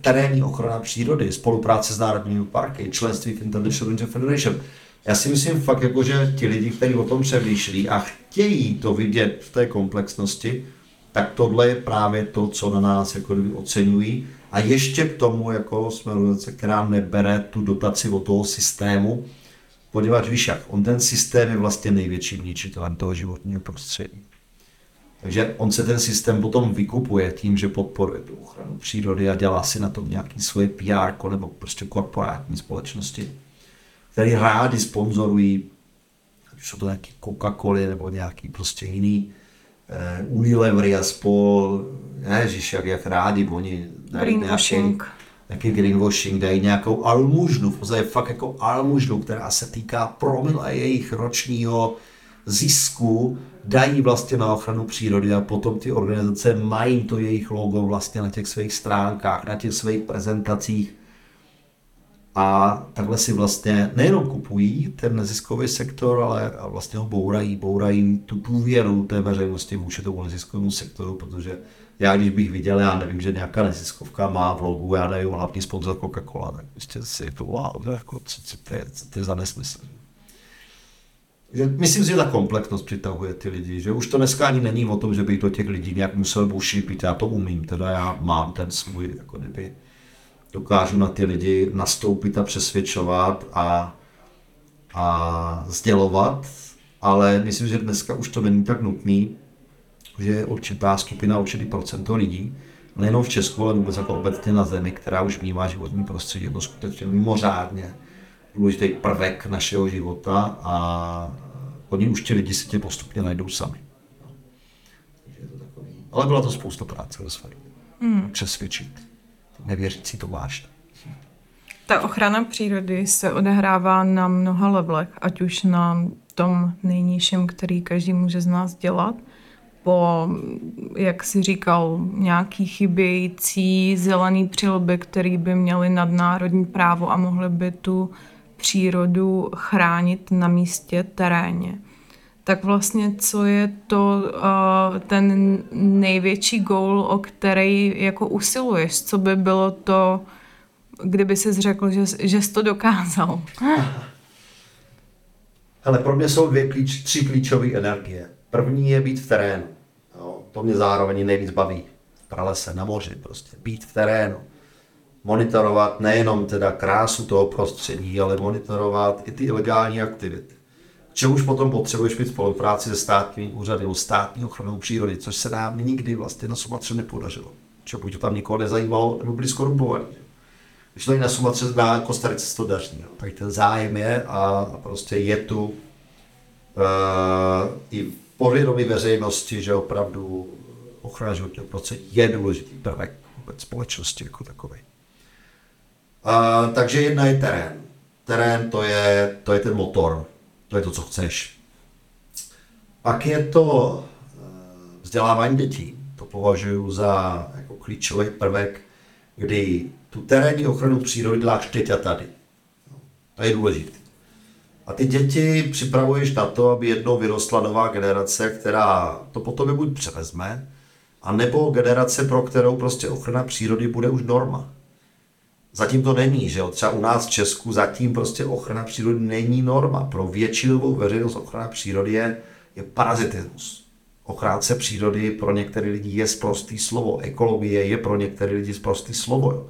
B: terénní ochrana přírody, spolupráce s národními parky, členství v International Ranger Federation. Já si myslím fakt, jako, že ti lidi, kteří o tom přemýšlí a chtějí to vidět v té komplexnosti, tak tohle je právě to, co na nás jako oceňují a ještě k tomu, jako jsme organizace, která nebere tu dotaci od toho systému, poněvadž víš jak, on ten systém je vlastně největším ničitelem toho životního prostředí. Takže on se ten systém potom vykupuje tím, že podporuje tu ochranu přírody a dělá si na tom nějaký svoje PR nebo prostě korporátní společnosti, které rádi sponzorují, ať jsou to nějaký Coca-Cola nebo nějaký prostě jiný Unilever a spol, ježiš, jak, jak rádi oni
A: greenwashing.
B: Nějaký, greenwashing, dají nějakou almužnu, v podstatě fakt jako almužnu, která se týká promile jejich ročního zisku, dají vlastně na ochranu přírody a potom ty organizace mají to jejich logo vlastně na těch svých stránkách, na těch svých prezentacích a takhle si vlastně nejenom kupují ten neziskový sektor, ale vlastně ho bourají, bourají tu důvěru té veřejnosti vůči tomu neziskovému sektoru, protože já když bych viděl, já nevím, že nějaká neziskovka má v logu, já nevím, hlavní sponzor Coca-Cola, tak prostě si to, wow, to, jako, co, co, to, je, co to je za nesmysl. Myslím si, že ta komplexnost přitahuje ty lidi, že už to dneska ani není o tom, že bych do těch lidí nějak musel bušipit, já to umím, teda já mám ten svůj, jako kdyby dokážu na ty lidi nastoupit a přesvědčovat a, a sdělovat, ale myslím, že dneska už to není tak nutný, že je určitá skupina, určitý procento lidí, nejenom v Česku, ale vůbec jako obecně na zemi, která už vnímá životní prostředí jako skutečně mimořádně důležitý prvek našeho života a oni už ti lidi si tě postupně najdou sami. Ale byla to spousta práce ve své. Hmm. Přesvědčit. Nevěřící to vážně.
A: Ta ochrana přírody se odehrává na mnoha levelech, ať už na tom nejnižším, který každý může z nás dělat, po, jak si říkal, nějaký chybějící zelený přilby, který by měly nadnárodní právo a mohly by tu přírodu chránit na místě, teréně. Tak vlastně, co je to uh, ten největší goal, o který jako usiluješ? Co by bylo to, kdyby jsi řekl, že, že jsi to dokázal?
B: Ale pro mě jsou dvě klíč, tři klíčové energie. První je být v terénu. Jo, to mě zároveň nejvíc baví. V pralese, na moři prostě. Být v terénu. Monitorovat nejenom teda krásu toho prostředí, ale monitorovat i ty ilegální aktivity. Čemuž potom potřebuješ mít spolupráci se státními úřady nebo státní ochranou přírody, což se nám nikdy vlastně na Sumatře nepodařilo. Čo buď to tam nikoho nezajímalo, nebo byli skorumpovaní. Když to na Sumatře na Kostarice se to daří. No. Tak ten zájem je a prostě je tu uh, i povědomí veřejnosti, že opravdu ochrana životního prostředí je důležitý prvek vůbec společnosti jako takový. Uh, takže jedna je terén. Terén to je, to je ten motor, to je to, co chceš. Pak je to vzdělávání dětí. To považuji za jako klíčový prvek, kdy tu terénní ochranu přírody děláš teď a tady. To je důležité. A ty děti připravuješ na to, aby jednou vyrostla nová generace, která to potom buď převezme, a nebo generace, pro kterou prostě ochrana přírody bude už norma. Zatím to není, že jo? Třeba u nás v Česku zatím prostě ochrana přírody není norma. Pro většinovou veřejnost ochrana přírody je, je parazitismus. Ochránce přírody pro některé lidi je sprostý slovo. Ekologie je pro některé lidi sprostý slovo. Jo?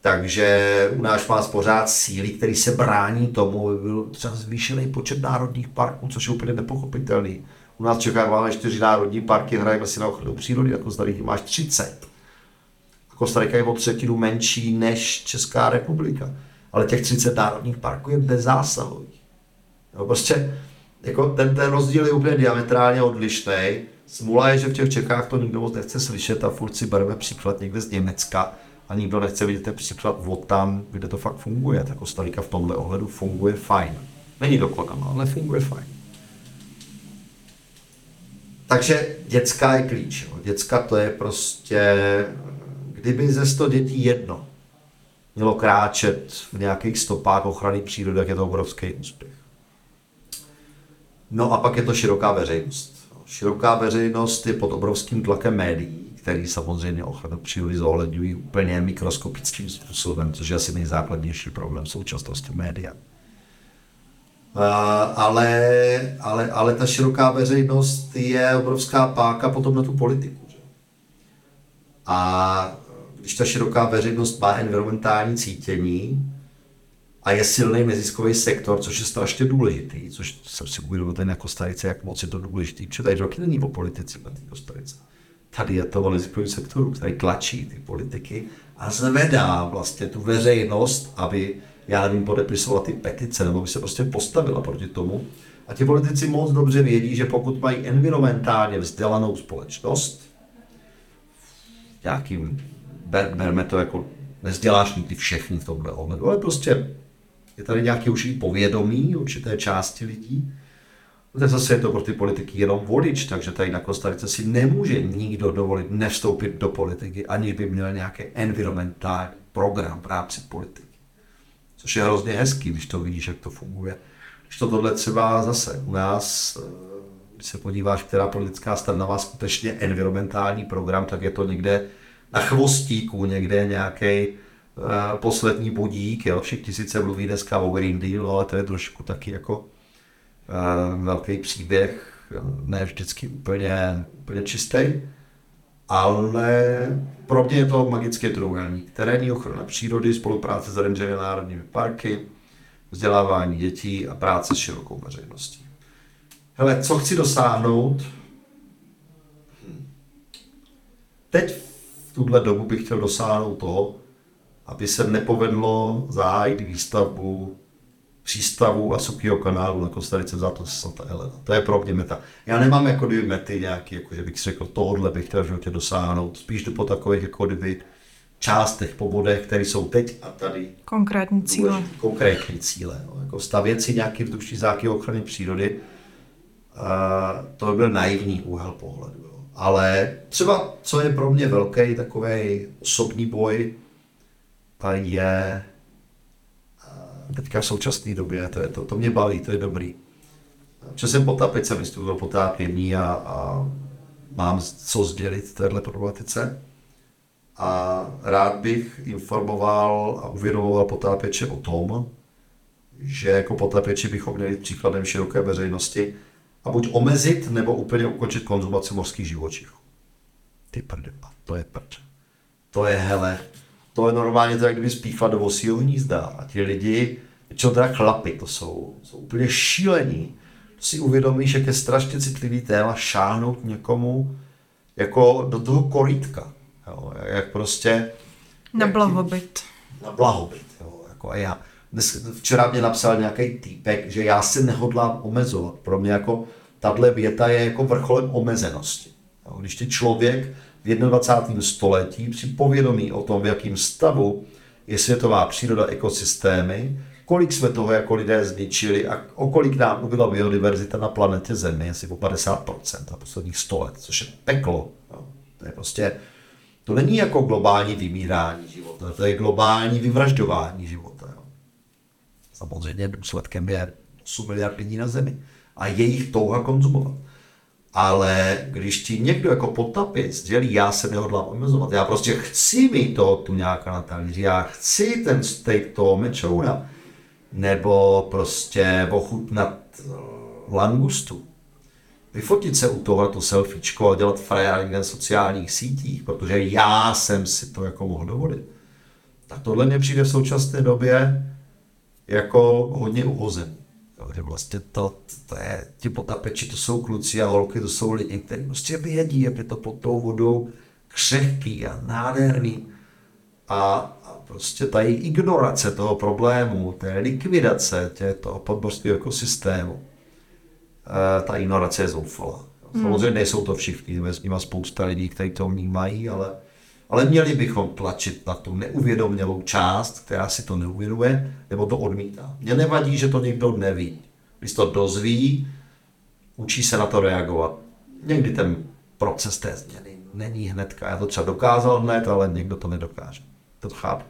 B: Takže u nás má pořád síly, který se brání tomu, aby byl třeba zvýšený počet národních parků, což je úplně nepochopitelný. U nás Čechách máme čtyři národní parky, hrajeme si na ochranu přírody, jako tady máš 30. Kostarika je o třetinu menší než Česká republika. Ale těch 30 národních parků je bezzásahových. No, prostě jako ten, ten rozdíl je úplně diametrálně odlišný. Smula je, že v těch Čechách to nikdo moc nechce slyšet a furt si bereme příklad někde z Německa a nikdo nechce vidět ten příklad od tam, kde to fakt funguje. Tak Kostarika v tomhle ohledu funguje fajn. Není dokonalá, ale funguje fajn. Takže dětská je klíč. Jo. Děcka to je prostě kdyby ze 100 dětí jedno mělo kráčet v nějakých stopách ochrany přírody, tak je to obrovský úspěch. No a pak je to široká veřejnost. Široká veřejnost je pod obrovským tlakem médií, který samozřejmě ochranu přírody zohledňují úplně mikroskopickým způsobem, což je asi nejzákladnější problém současnosti média. Ale, ale, ale ta široká veřejnost je obrovská páka potom na tu politiku. A když ta široká veřejnost má environmentální cítění a je silný neziskový sektor, což je strašně důležitý, což jsem si uvědomil tady na Kostarice, jak moc je to důležitý, protože tady roky není o politice na té Kostarice. Tady je to o neziskovém sektoru, který tlačí ty politiky a zvedá vlastně tu veřejnost, aby, já nevím, podepisovala ty petice, nebo by se prostě postavila proti tomu. A ti politici moc dobře vědí, že pokud mají environmentálně vzdělanou společnost, nějakým ber, berme to jako, nezděláš ty všechny v tomhle ohledu, ale prostě je tady nějaký už povědomí určité části lidí. To zase je to pro ty politiky jenom volič, takže tady na Kostarice si nemůže nikdo dovolit nevstoupit do politiky, aniž by měl nějaký environmentální program v rámci politiky. Což je hrozně hezký, když to vidíš, jak to funguje. Když to tohle třeba zase u nás, eh, když se podíváš, která politická strana má skutečně environmentální program, tak je to někde na chvostíku někde nějaký uh, poslední bodík, jo. Všichni sice mluví dneska o Green Deal, ale to je trošku taky jako uh, velký příběh, ne vždycky úplně, úplně čistý, ale pro mě je to magický trojúhelník. Terénní ochrana přírody, spolupráce s rangery národními parky, vzdělávání dětí a práce s širokou veřejností. Hele, co chci dosáhnout? Hm. Teď tuhle dobu bych chtěl dosáhnout toho, aby se nepovedlo zahájit výstavbu přístavu a Suchého kanálu na Kostarice za to Santa Elena. To je pro mě meta. Já nemám jako dvě mety nějaký, jako že bych si řekl, tohle bych chtěl v životě dosáhnout. Spíš jdu po takových jako kdyby částech, po bodech, které jsou teď a tady.
A: Konkrétní cíle.
B: Konkrétní cíle. No. Jako stavět si nějaký vzdušný záky ochrany přírody, a to by byl naivní úhel pohledu. Ale třeba, co je pro mě velký takový osobní boj, to je teďka v současné době, to, je, to, to mě baví, to je dobrý. Že jsem potapit, jsem vystudoval potápění a, a mám co sdělit této problematice. A rád bych informoval a uvědomoval potápěče o tom, že jako potápěči bychom měli příkladem široké veřejnosti a buď omezit nebo úplně ukončit konzumaci mořských živočichů. Ty prde, to je prd. To je hele, to je normálně tak, kdyby spíchla do vosího hnízda a ti lidi, čo teda chlapy, to jsou, jsou úplně šílení. To si uvědomíš, jak je strašně citlivý téma šáhnout někomu jako do toho korítka. Jo, jak prostě...
A: Na blahobyt.
B: Na blahobyt. Jo, jako a já. Dnes, včera mě napsal nějaký týpek, že já se nehodlám omezovat. Pro mě jako tahle věta je jako vrcholem omezenosti. Když ty člověk v 21. století při povědomí o tom, v jakém stavu je světová příroda, ekosystémy, kolik jsme toho jako lidé zničili a o kolik nám ubyla biodiverzita na planetě Zemi, asi o 50% za posledních 100 let, což je peklo. To je prostě, to není jako globální vymírání života, to je globální vyvražďování života. Samozřejmě důsledkem je 8 miliard lidí na Zemi a jejich touha konzumovat. Ale když ti někdo jako potapit sdělí, já se nehodlám omezovat, já prostě chci mít toho tu nějaká na talíři, já chci ten steak toho mečouna, nebo prostě ochutnat eh, langustu. Vyfotit se u tohoto selfiečko a dělat frajáring na sociálních sítích, protože já jsem si to jako mohl dovolit. Tak tohle mě přijde v současné době jako hodně uhozený. Takže vlastně to, to je, ti potapeči, to jsou kluci a holky, to jsou lidi, kteří prostě vědí, jak je to pod tou vodou křehký a nádherný. A, a prostě ta její ignorace toho problému, té likvidace tě, toho podborského ekosystému, e, ta ignorace je zoufalá. Hmm. Samozřejmě nejsou to všichni, s nimi spousta lidí, kteří to vnímají, ale, ale měli bychom tlačit na tu neuvědomělou část, která si to neuvědomuje, nebo to odmítá. Mně nevadí, že to někdo neví. Když to dozví, učí se na to reagovat. Někdy ten proces té změny není hnedka. Já to třeba dokázal hned, ale někdo to nedokáže. To chápu.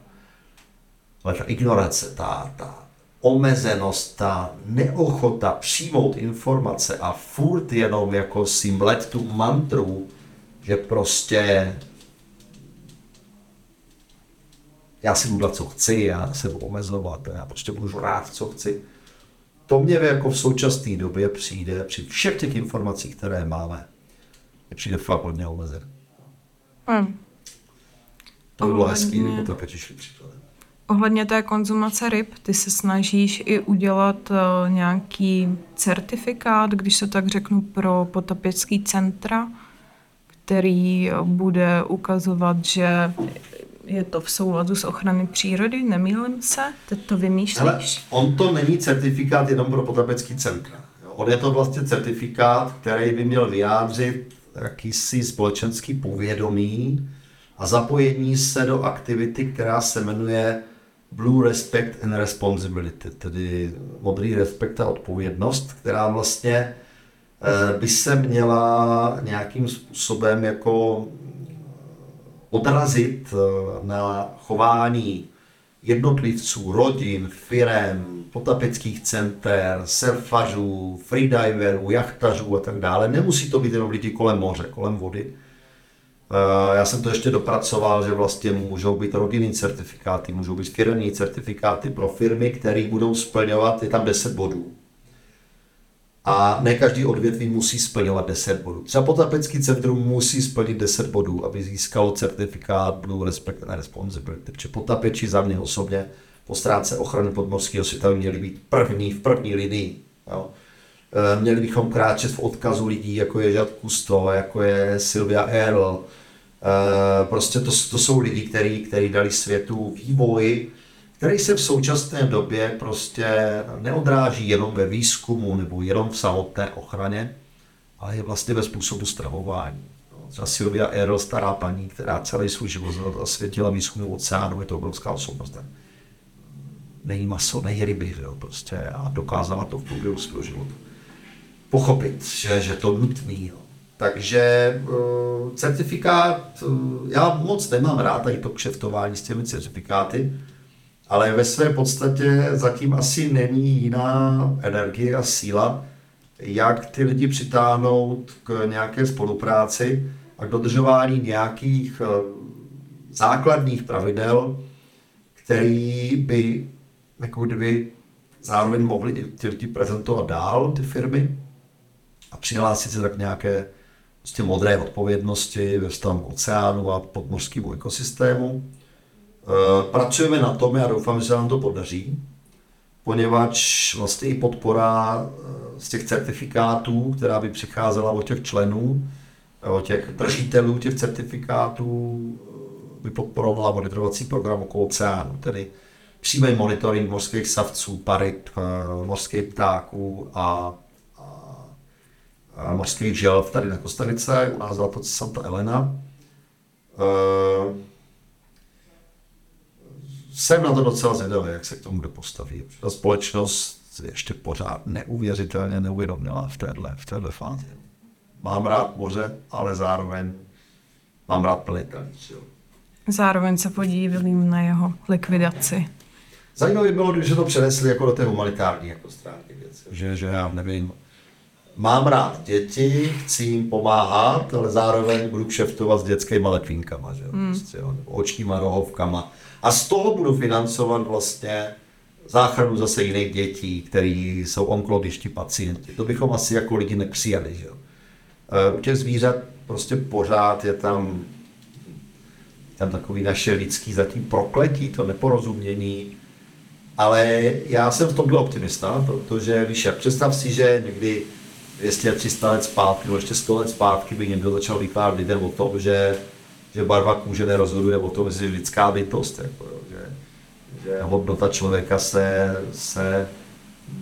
B: Ale ta ignorace, ta, ta omezenost, ta neochota přijmout informace a furt jenom jako si mlet tu mantru, že prostě já si budu dělat, co chci, já se budu omezovat, já prostě budu žrát, co chci. To mě jako v současné době přijde, při všech těch informacích, které máme, mě přijde fakt hodně omezen. Mm. To bylo hezký, kdyby to šli příkladem.
A: Ohledně té konzumace ryb, ty se snažíš i udělat uh, nějaký certifikát, když se tak řeknu, pro potapěcký centra, který bude ukazovat, že je to v souladu s ochrany přírody, nemýlím se? Teď to vymýšlíš? Ale
B: on to není certifikát jenom pro potapecký centra. On je to vlastně certifikát, který by měl vyjádřit jakýsi společenský povědomí a zapojení se do aktivity, která se jmenuje Blue Respect and Responsibility, tedy modrý respekt a odpovědnost, která vlastně eh, by se měla nějakým způsobem jako odrazit eh, na chování jednotlivců, rodin, firem, potapeckých center, surfařů, freediverů, jachtařů a tak dále. Nemusí to být jenom lidi kolem moře, kolem vody. Eh, já jsem to ještě dopracoval, že vlastně můžou být rodinný certifikáty, můžou být firmní certifikáty pro firmy, které budou splňovat, je tam 10 bodů a ne každý odvětví musí splňovat 10 bodů. Třeba potapecký centrum musí splnit 10 bodů, aby získalo certifikát Blue Respect and Responsibility. Protože potapeči za mě osobně po stránce ochrany podmořského světa měli být první v první linii. Jo. E, měli bychom kráčet v odkazu lidí, jako je Žad Kusto, jako je Sylvia Earl. E, prostě to, to jsou lidi, kteří dali světu vývoj, který se v současné době prostě neodráží jenom ve výzkumu nebo jenom v samotné ochraně, ale je vlastně ve způsobu stravování. No, Třeba Sylvia Erl, stará paní, která celý svůj život zasvětila výzkumu oceánu, je to obrovská osobnost. Nejí maso, nejí ryby, jo, prostě, a dokázala to v průběhu svého života pochopit, že, že to nutný. Jo. Takže uh, certifikát, uh, já moc nemám rád tady to kšeftování s těmi certifikáty, ale ve své podstatě zatím asi není jiná energie a síla, jak ty lidi přitáhnout k nějaké spolupráci a k dodržování nějakých uh, základních pravidel, který by jako kdyby zároveň mohli ty lidi prezentovat dál, ty firmy, a přihlásit se tak nějaké prostě modré odpovědnosti ve vztahu k oceánu a podmořskému ekosystému. E, pracujeme na tom, já doufám, že se nám to podaří, poněvadž vlastně i podpora e, z těch certifikátů, která by přicházela od těch členů, od těch držitelů těch certifikátů, e, by podporovala monitorovací program okolo oceánu, tedy přímý monitoring mořských savců, parit, mořských ptáků a mořských želv tady na Kostarice, u nás to Santa Elena. Uh, jsem na to docela zvědavý, jak se k tomu kdo postaví. Ta společnost ještě pořád neuvěřitelně neuvědomila v téhle, v téhle fázi. Mám rád moře, ale zároveň mám rád plnitelnost.
A: Zároveň se podívím na jeho likvidaci.
B: Zajímavé bylo, když to přenesli jako do té humanitární jako stránky věci. Že, že já nevím, mám rád děti, chci jim pomáhat, ale zároveň budu kšeftovat s dětskými letvínkama, že? Hmm. Prostě, jo, očníma rohovkama. A z toho budu financovat vlastně záchranu zase jiných dětí, který jsou onkologičtí pacienti. To bychom asi jako lidi nepřijali. Že? E, u těch zvířat prostě pořád je tam, tam takový naše lidský zatím prokletí, to neporozumění. Ale já jsem v tomhle optimista, protože víš, jak představ si, že někdy 200-300 let zpátky, nebo ještě 100 let zpátky by někdo začal vypárat lidem o tom, že, že barva kůže nerozhoduje o tom, že je lidská bytost. Jako, že, že hodnota člověka se, se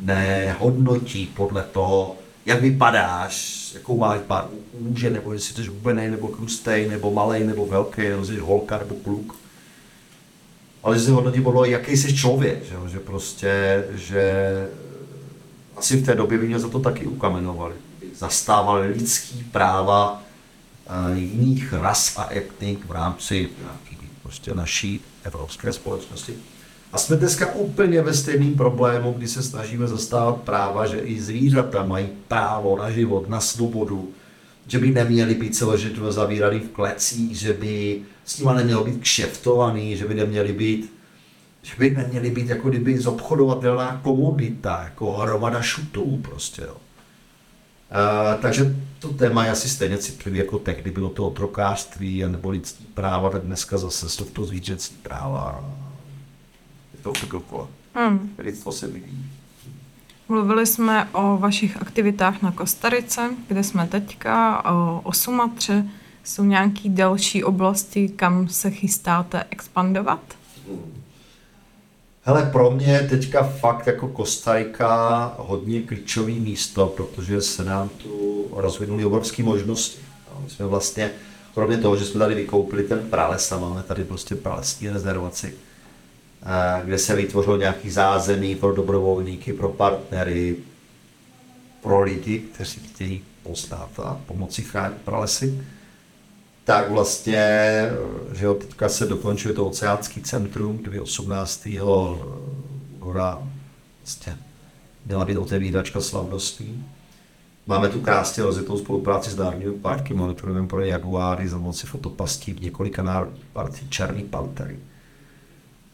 B: nehodnotí podle toho, jak vypadáš, jakou máš barvu kůže, nebo jestli jsi hubený, nebo krustej, nebo malý, nebo velký, nebo jsi holka, nebo kluk. Ale že se hodnotí podle jaký jsi člověk, že, že prostě, že asi v té době by mě za to taky ukamenovali. Zastávali lidský práva jiných ras a etnik v rámci prostě naší evropské společnosti. A jsme dneska úplně ve stejném problému, kdy se snažíme zastávat práva, že i zvířata mají právo na život, na svobodu, že by neměli být celoživotně zavíraný v klecích, že by s nimi nemělo být kšeftovaný, že by neměli být že by neměly být jako kdyby zobchodovatelná komodita, jako hromada šutů prostě. Jo. Uh, takže to téma je asi stejně citlivý jako tehdy bylo to otrokářství nebo lidský práva, tak dneska zase jsou to zvířecí práva. Je to okolo. Hmm. Lidstvo se vyvíjí.
A: Mluvili jsme o vašich aktivitách na Kostarice, kde jsme teďka, o, o Sumatře. Jsou nějaké další oblasti, kam se chystáte expandovat? Hmm.
B: Hele, pro mě je teďka fakt jako Kostajka hodně klíčový místo, protože se nám tu rozvinuly obrovské možnosti. No, my jsme vlastně, kromě toho, že jsme tady vykoupili ten prales a máme tady prostě pralesní rezervaci, eh, kde se vytvořilo nějaký zázemí pro dobrovolníky, pro partnery, pro lidi, kteří chtějí poznat a pomoci chránit pralesy tak vlastně, že jo, teďka se dokončuje to oceánský centrum, kde 18. hora vlastně měla být otevíračka slavností. Máme tu krásně rozjetou spolupráci s národními parky, monitorujeme pro jaguáry za moci fotopastí v několika národních parcích Černý pantery.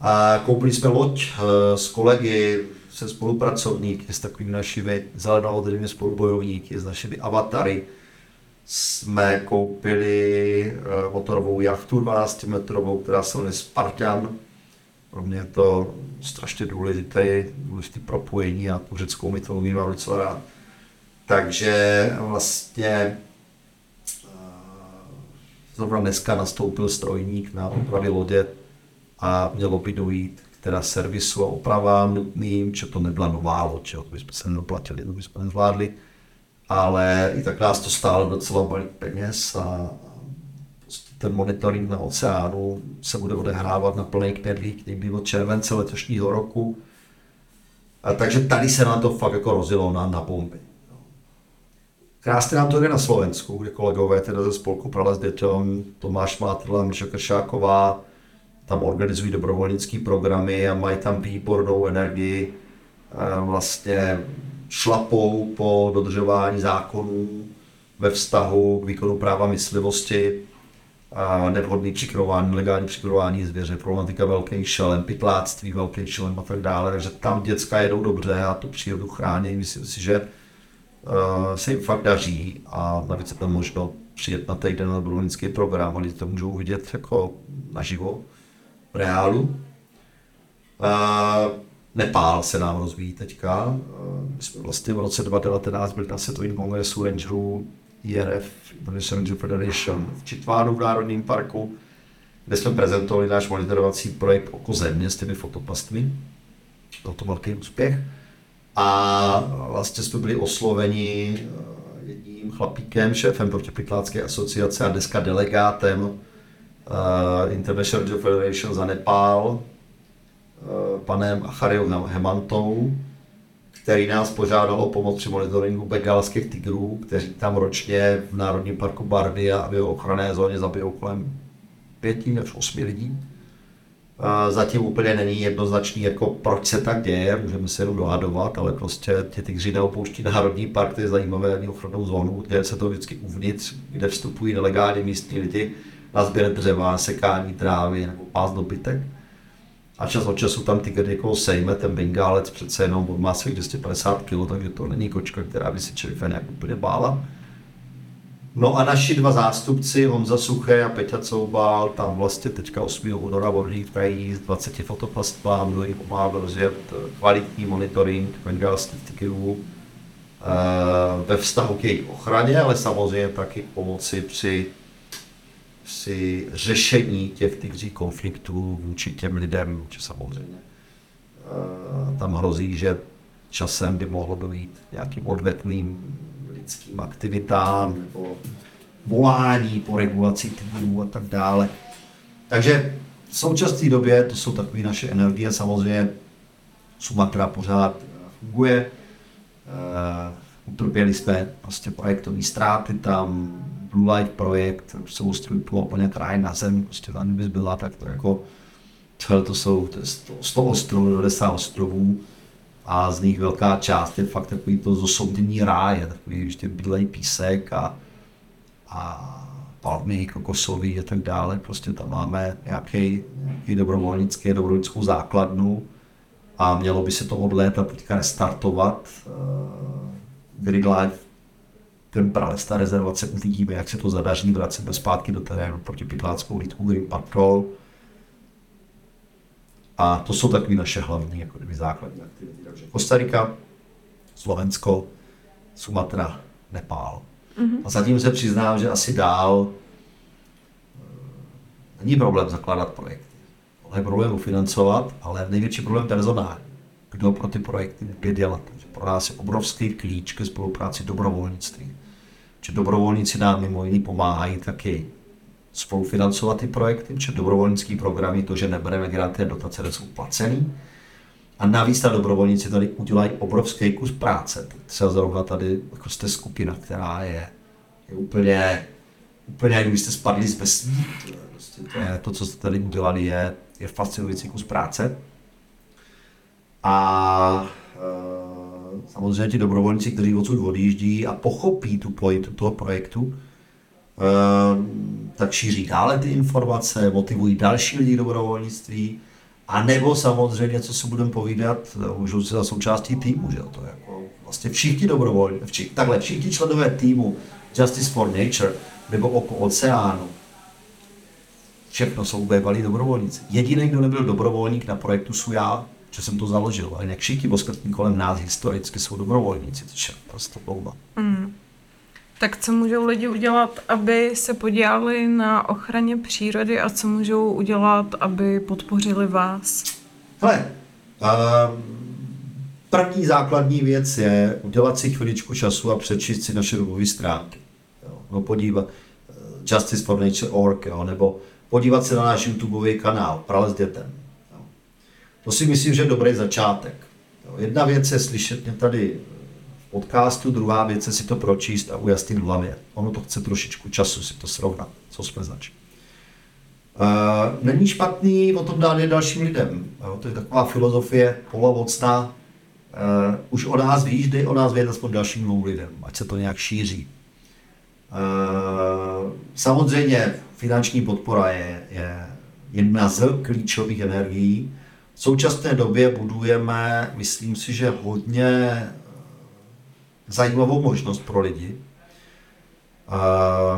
B: A koupili jsme loď eh, s kolegy, se spolupracovníky, s takovými našimi zelenou spolubojovníky, s našimi avatary, jsme koupili eh, motorovou jachtu 12 metrovou, která se jmenuje Spartan. Pro mě je to strašně důležité, důležité propojení a tu řeckou mytologii mám docela rád. Takže vlastně eh, zrovna dneska nastoupil strojník na opravy lodě a mělo by dojít k teda servisu a opravám nutným, že to nebyla nová loď, to bychom se nedoplatili, to bychom nezvládli ale i tak nás to stálo docela balík peněz a ten monitoring na oceánu se bude odehrávat na plný knedlík někdy od července letošního roku. A takže tady se nám to fakt jako rozjelo na, na bomby. Krásně nám to jde na Slovensku, kde kolegové teda ze spolku Prales dětem, Tomáš Mátrla, Míša Kršáková, tam organizují dobrovolnické programy a mají tam výbornou energii. Vlastně šlapou po dodržování zákonů ve vztahu k výkonu práva myslivosti, a nevhodný přikrování, nelegální přikrování zvěře, problematika velký šelem, pytláctví, velký šelem a tak dále. Takže tam děcka jedou dobře a tu přírodu chrání. Myslím si, že uh, se jim fakt daří a navíc je tam možno přijet na týden na dobrovolnický program a lidi to můžou vidět jako naživo, v reálu. Uh, Nepál se nám rozvíjí teďka. Vlastně v roce 2019 byli na světovém kongresu rangerů IRF, Indonesian Ranger Federation v Čitvánu v Národním parku, kde jsme prezentovali náš monitorovací projekt Oko země s těmi fotopastmi. Byl to velký úspěch. A vlastně jsme byli osloveni eh, jedním chlapíkem, šéfem protipytlácké asociace a dneska delegátem uh, International Federation za Nepál, panem Achariou Hemantou, který nás požádal o pomoc při monitoringu begalských tigrů, kteří tam ročně v Národním parku Bardia a v jeho ochranné zóně zabijou kolem pěti až osmi lidí. Zatím úplně není jednoznačný, jako proč se tak děje, můžeme se jenom dohadovat, ale prostě ty tygři neopouští Národní park, to je zajímavé, ani ochrannou zónu, kde se to vždycky uvnitř, kde vstupují nelegálně místní lidi na sběr dřeva, sekání trávy nebo pás dobytek. A čas od času tam ty jako sejme, ten bengálec přece jenom on má svých 250 kg, takže to není kočka, která by si čerife nějak úplně bála. No a naši dva zástupci, Honza Suché a Peťa Coubal, tam vlastně teďka 8. února odlítají z 20 fotoplastma, kdo jim pomáhal rozjet kvalitní monitoring bengálských tyků eh, ve vztahu k jejich ochraně, ale samozřejmě taky pomoci při si řešení těch tygří konfliktů vůči těm lidem, či samozřejmě eh, tam hrozí, že časem by mohlo dojít nějakým odvetným lidským aktivitám nebo volání po regulaci tygrů a tak dále. Takže v současné době to jsou takové naše energie, samozřejmě Sumatra pořád funguje. Uh, utrpěli jsme prostě projektové ztráty tam, Blue Light projekt, celou strukturu úplně kraj na zem, prostě tam bys byla, tak to jako, celé to jsou to 100 ostrovů, 10 ostrovů a z nich velká část je fakt takový to zosobnění ráje, takový ještě bílej písek a, a palmy kokosový a tak dále. Prostě tam máme nějaký, nějaký dobrovolnický, dobrovolnickou základnu a mělo by se to od léta teďka restartovat. Uh, Grid Life ten prales, ta rezervace, uvidíme, jak se to zadaří, vracet zpátky do terénu proti pytláckou lítku Green Patrol. A to jsou takové naše hlavní jako kdyby základní aktivity. Takže Kostarika, Slovensko, Sumatra, Nepál. Mm-hmm. A zatím se přiznám, že asi dál eh, není problém zakládat projekty. Ale je problém ufinancovat, ale největší problém personální. Kdo pro ty projekty může dělat. Pro nás je obrovský klíč ke spolupráci dobrovolnictví že dobrovolníci nám mimo jiný pomáhají taky spolufinancovat ty projekty, že dobrovolnický programy, to, že nebereme granty a dotace, jsou placený. A navíc ta dobrovolníci tady udělají obrovský kus práce. Třeba zrovna tady jako jste skupina, která je, je úplně, úplně, jak byste spadli z vesmíru. Prostě to, je, to, co jste tady udělali, je, je fascinující kus práce. A uh, samozřejmě ti dobrovolníci, kteří odsud odjíždí a pochopí tu pointu toho projektu, eh, tak šíří dále ty informace, motivují další lidi k dobrovolnictví, a nebo samozřejmě, co si budeme povídat, můžou se za součástí týmu, že to jako vlastně všichni dobrovolní, všichni, takhle všichni členové týmu Justice for Nature nebo oko oceánu, všechno jsou bývalí dobrovolníci. Jediný, kdo nebyl dobrovolník na projektu, jsou já, že jsem to založil. Ale jak všichni ostatní kolem nás historicky jsou dobrovolníci, což je prostě bomba. Mm.
A: Tak co můžou lidi udělat, aby se podíleli na ochraně přírody a co můžou udělat, aby podpořili vás?
B: Hele, uh, první základní věc je udělat si chviličku času a přečíst si naše webové stránky. Jo, no podívat. Justice for Nature.org, jo, nebo podívat se na náš YouTubeový kanál Prales dětem. To si myslím, že je dobrý začátek. Jedna věc je slyšet mě tady v podcastu, druhá věc je si to pročíst a ujasnit v hlavě. Ono to chce trošičku času si to srovnat, co jsme zač. Uh, není špatný o tom dát dalším lidem. Jo. To je taková filozofie polovocná. Uh, už o nás víš, dej o nás vědět aspoň dalším dvou lidem, ať se to nějak šíří. Uh, samozřejmě finanční podpora je, je jedna z klíčových energií. V současné době budujeme, myslím si, že hodně zajímavou možnost pro lidi.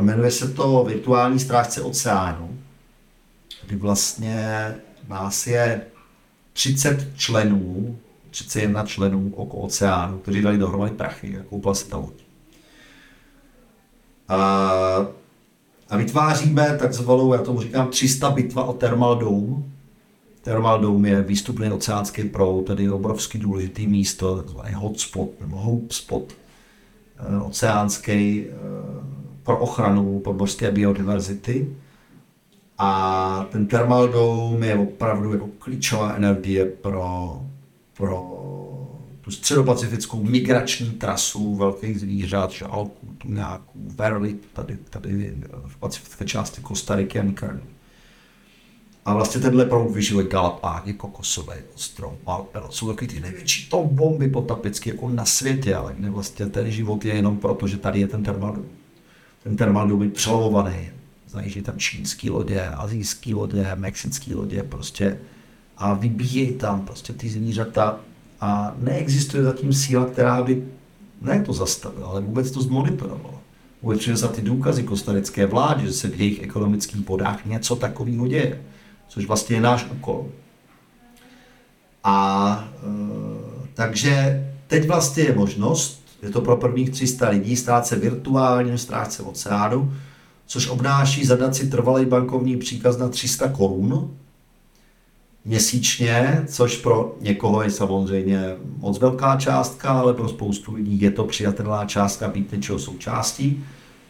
B: Jmenuje se to Virtuální strážce oceánu, kdy vlastně nás je 30 členů, 31 členů oko oceánu, kteří dali dohromady prachy a koupila se ta loď. A a vytváříme takzvanou, já tomu říkám, 300 bitva o Thermal Dome. Thermal Dome je výstupný oceánský proud, tedy obrovský důležitý místo, takzvaný hotspot nebo hotspot eh, oceánský eh, pro ochranu podmořské biodiverzity. A ten Thermal Dome je opravdu jako klíčová energie pro, pro tu středopacifickou migrační trasu velkých zvířat, žalků, tuňáků, verly, tady, tady v pacifické části Kostariky a Nikarny. A vlastně tenhle proud vyživuje Galapágy, Kokosové ostrov, Malpero, jsou takový ty největší to bomby potapicky jako na světě, ale kde vlastně ten život je jenom proto, že tady je ten termal. Ten termal je přelovovaný. Zajíždí tam čínský lodě, azijský lodě, mexický lodě prostě a vybíjejí tam prostě ty zvířata a neexistuje zatím síla, která by ne to zastavila, ale vůbec to zmonitorovala. Vůbec za ty důkazy kostarické vlády, že se v jejich ekonomických podách něco takového děje, což vlastně je náš úkol. A e, takže teď vlastně je možnost, je to pro prvních 300 lidí, stát se virtuálním strážcem oceánu, což obnáší zadat si trvalý bankovní příkaz na 300 korun, měsíčně, což pro někoho je samozřejmě moc velká částka, ale pro spoustu lidí je to přijatelná částka být něčeho součástí.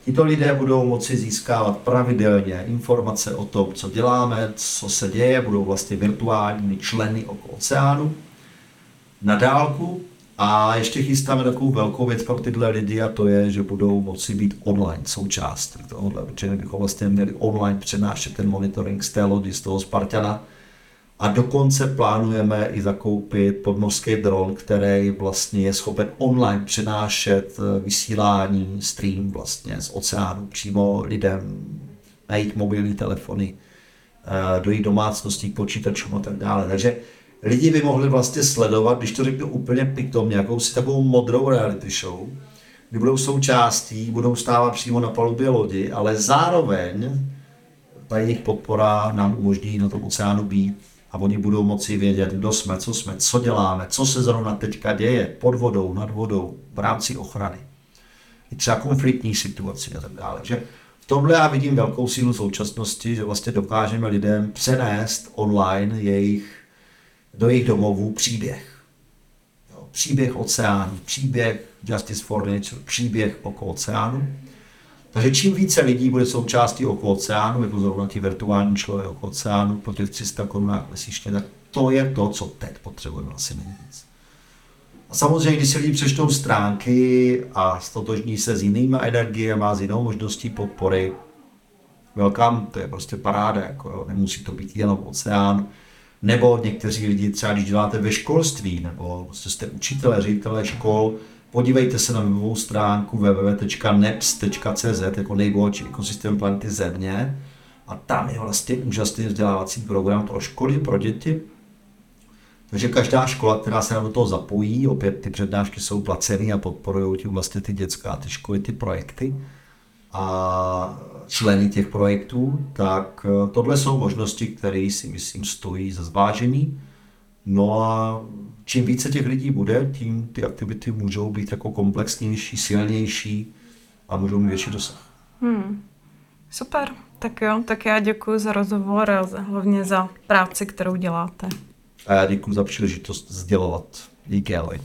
B: Tito lidé budou moci získávat pravidelně informace o tom, co děláme, co se děje, budou vlastně virtuálními členy oceánu na dálku. A ještě chystáme takovou velkou věc pro tyhle lidi a to je, že budou moci být online součást tohohle, protože bychom vlastně měli online přenášet ten monitoring z té lodi, z toho Spartana, a dokonce plánujeme i zakoupit podmořský dron, který vlastně je schopen online přenášet eh, vysílání, stream vlastně z oceánu přímo lidem na jejich mobilní telefony, eh, do jejich domácností, počítačům a tak dále. Takže lidi by mohli vlastně sledovat, když to řeknu úplně pitomně, jakousi takovou modrou reality show, kdy budou součástí, budou stávat přímo na palubě lodi, ale zároveň ta jejich podpora nám umožní na tom oceánu být a oni budou moci vědět, kdo jsme, co jsme, co děláme, co se zrovna teďka děje pod vodou, nad vodou, v rámci ochrany. I třeba konfliktní situaci a tak dále. Že v tomhle já vidím velkou sílu současnosti, že vlastně dokážeme lidem přenést online jejich, do jejich domovů příběh. Jo, příběh oceánu, příběh Justice for Nature, příběh okolo oceánu takže čím více lidí bude součástí okolo oceánu, jako zrovna ti virtuální člověk okolo oceánu, po těch 300 korunách měsíčně, tak to je to, co teď potřebujeme asi nejvíc. A samozřejmě, když si lidi přečtou stránky a stotožní se s jinými energiemi, s jinou možností podpory, welcome, to je prostě paráda, jako jo, nemusí to být jenom oceán, nebo někteří lidi třeba, když děláte ve školství, nebo prostě jste učitelé, ředitelé škol, podívejte se na webovou stránku www.neps.cz jako nejbohatší ekosystém planety Země a tam je vlastně úžasný vzdělávací program pro školy, pro děti. Takže každá škola, která se do toho zapojí, opět ty přednášky jsou placené a podporují ti vlastně ty dětská, ty školy, ty projekty a členy těch projektů, tak eh, tohle jsou možnosti, které si myslím stojí za zvážení. No a čím více těch lidí bude, tím ty aktivity můžou být jako komplexnější, silnější a můžou mít větší dosah. Hmm.
A: Super, tak jo, tak já děkuji za rozhovor a hlavně za práci, kterou děláte.
B: A já děkuji za příležitost sdělovat. Díky, Eli.